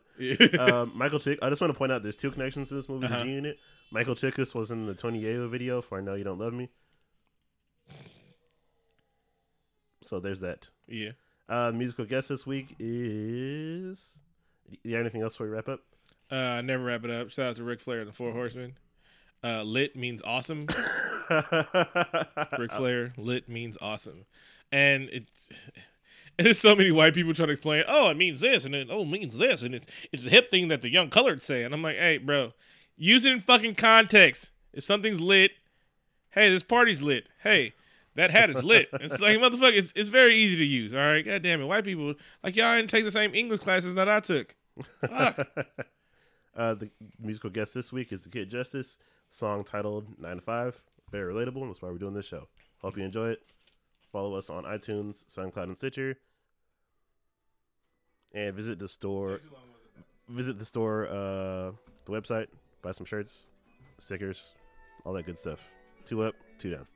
Um, Michael Chick. I just want to point out there's two connections to this movie. Uh-huh. The G Unit. Michael Chiklis was in the Tony Yayo video for "I Know You Don't Love Me." So there's that. yeah. Uh, the musical guest this week is. You got anything else before we wrap up? Uh, never wrap it up. Shout out to Ric Flair and the Four Horsemen. Uh, lit means awesome. Ric Flair, lit means awesome, and it's. There's so many white people trying to explain. Oh, it means this, and it oh it means this, and it's it's a hip thing that the young colored say. And I'm like, hey, bro, use it in fucking context. If something's lit, hey, this party's lit. Hey, that hat is lit. It's like motherfucker. It's, it's very easy to use. All right, god damn it, white people like y'all didn't take the same English classes that I took. Fuck. uh, the musical guest this week is the Kid Justice. Song titled Nine to Five. Very relatable. That's why we're doing this show. Hope you enjoy it. Follow us on iTunes, SoundCloud, and Stitcher. And visit the store. Visit the store, uh, the website. Buy some shirts, stickers, all that good stuff. Two up, two down.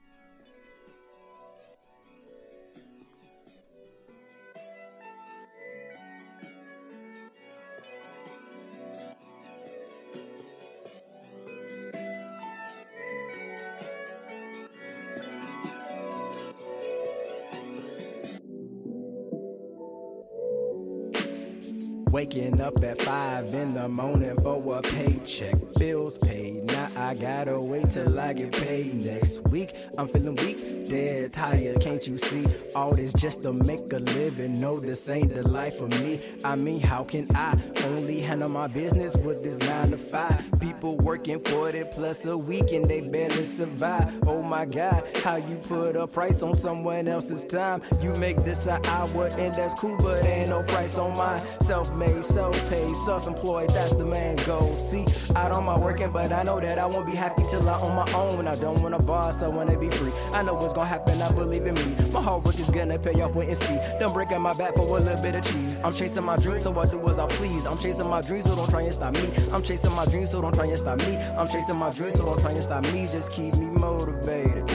Waking up at five in the morning for a paycheck. Bills paid. Now I gotta wait till I get paid next week. I'm feeling weak, dead tired. Can't you see? All this just to make a living. No, this ain't the life for me. I mean, how can I only handle my business with this nine to five? People working 40 plus a week and they barely survive. Oh my God, how you put a price on someone else's time? You make this an hour and that's cool, but ain't no price on mine. Self made, self paid, self employed, that's the main goal. See, out on my working, but I know that I won't be happy till I'm on my own. I don't wanna boss, I wanna be free. I know what's gonna happen, I believe in me. My hard work is gonna pay off, wait and see. Done breaking my back for a little bit of cheese. I'm chasing my dreams, so I do as I please. I'm chasing my dreams, so don't try and stop me. I'm chasing my dreams, so don't try and stop me. I'm chasing my dreams, so don't try and stop me. Just keep me motivated.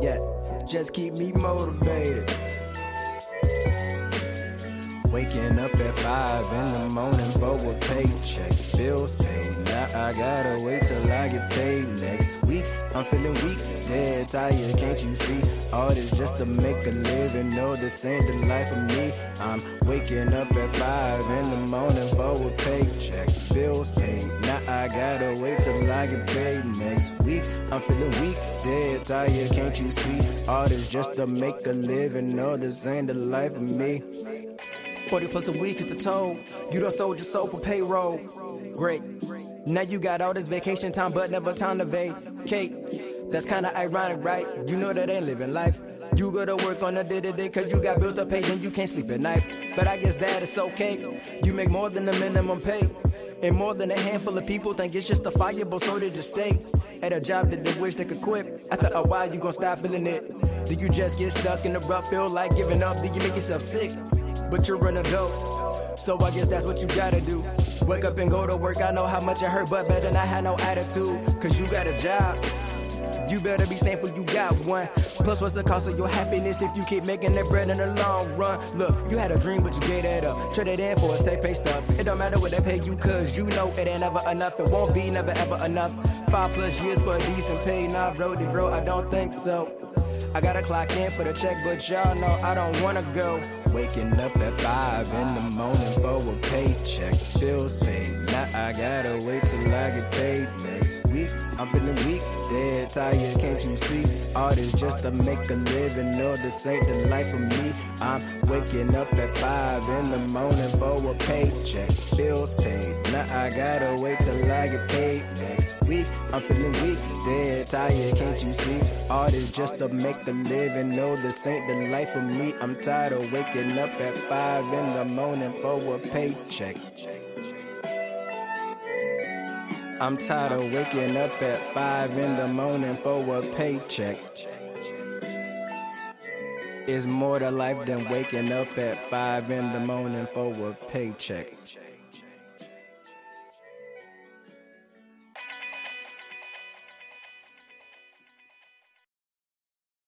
Yeah, just keep me motivated. Waking up at five in the morning for a paycheck. Bills paid. Now I gotta wait till I get paid next week. I'm feeling weak, dead tired. Can't you see? All this just to make a living. No, this ain't the life of me. I'm waking up at five in the morning for a paycheck. Bills paid. Now I gotta wait till I get paid next week. I'm feeling weak, dead tired. Can't you see? All this just to make a living. No, this ain't the life of me. 40 plus a week is the toll. You done sold your soul for payroll. Great. Now you got all this vacation time, but never time to vacate. That's kinda ironic, right? You know that ain't living life. You go to work on a day to day cause you got bills to pay and you can't sleep at night. But I guess that is okay. You make more than the minimum pay. And more than a handful of people think it's justifiable, so they just stay at a job that they wish they could quit. After a while, you gon' stop feeling it. Do you just get stuck in the rut, feel like giving up? Do you make yourself sick? But you're an adult, so I guess that's what you gotta do. Wake up and go to work. I know how much it hurt, but better not have no attitude. Cause you got a job. You better be thankful you got one. Plus, what's the cost of your happiness if you keep making that bread in the long run? Look, you had a dream, but you gave that up. Trade it in for a safe pay stub. It don't matter what they pay you, cause you know it ain't never enough. It won't be never ever enough. Five plus years for a decent pay. Nah, bro, bro, I don't think so. I gotta clock in for the check, but y'all know I don't wanna go. Waking up at five in the morning for a paycheck. Bills paid. Now I gotta wait till I get paid next week. I'm feeling weak, dead tired, can't you see? All this just to make a living. No, this ain't the life for me. I'm waking up at five in the morning for a paycheck. Bills paid. Now I gotta wait till I get paid next week. I'm feeling weak, dead tired, can't you see? All this just to make a living. No, this ain't the life for me. I'm tired of waking up at five in the morning for a paycheck. I'm tired of waking up at five in the morning for a paycheck. It's more to life than waking up at five in the morning for a paycheck.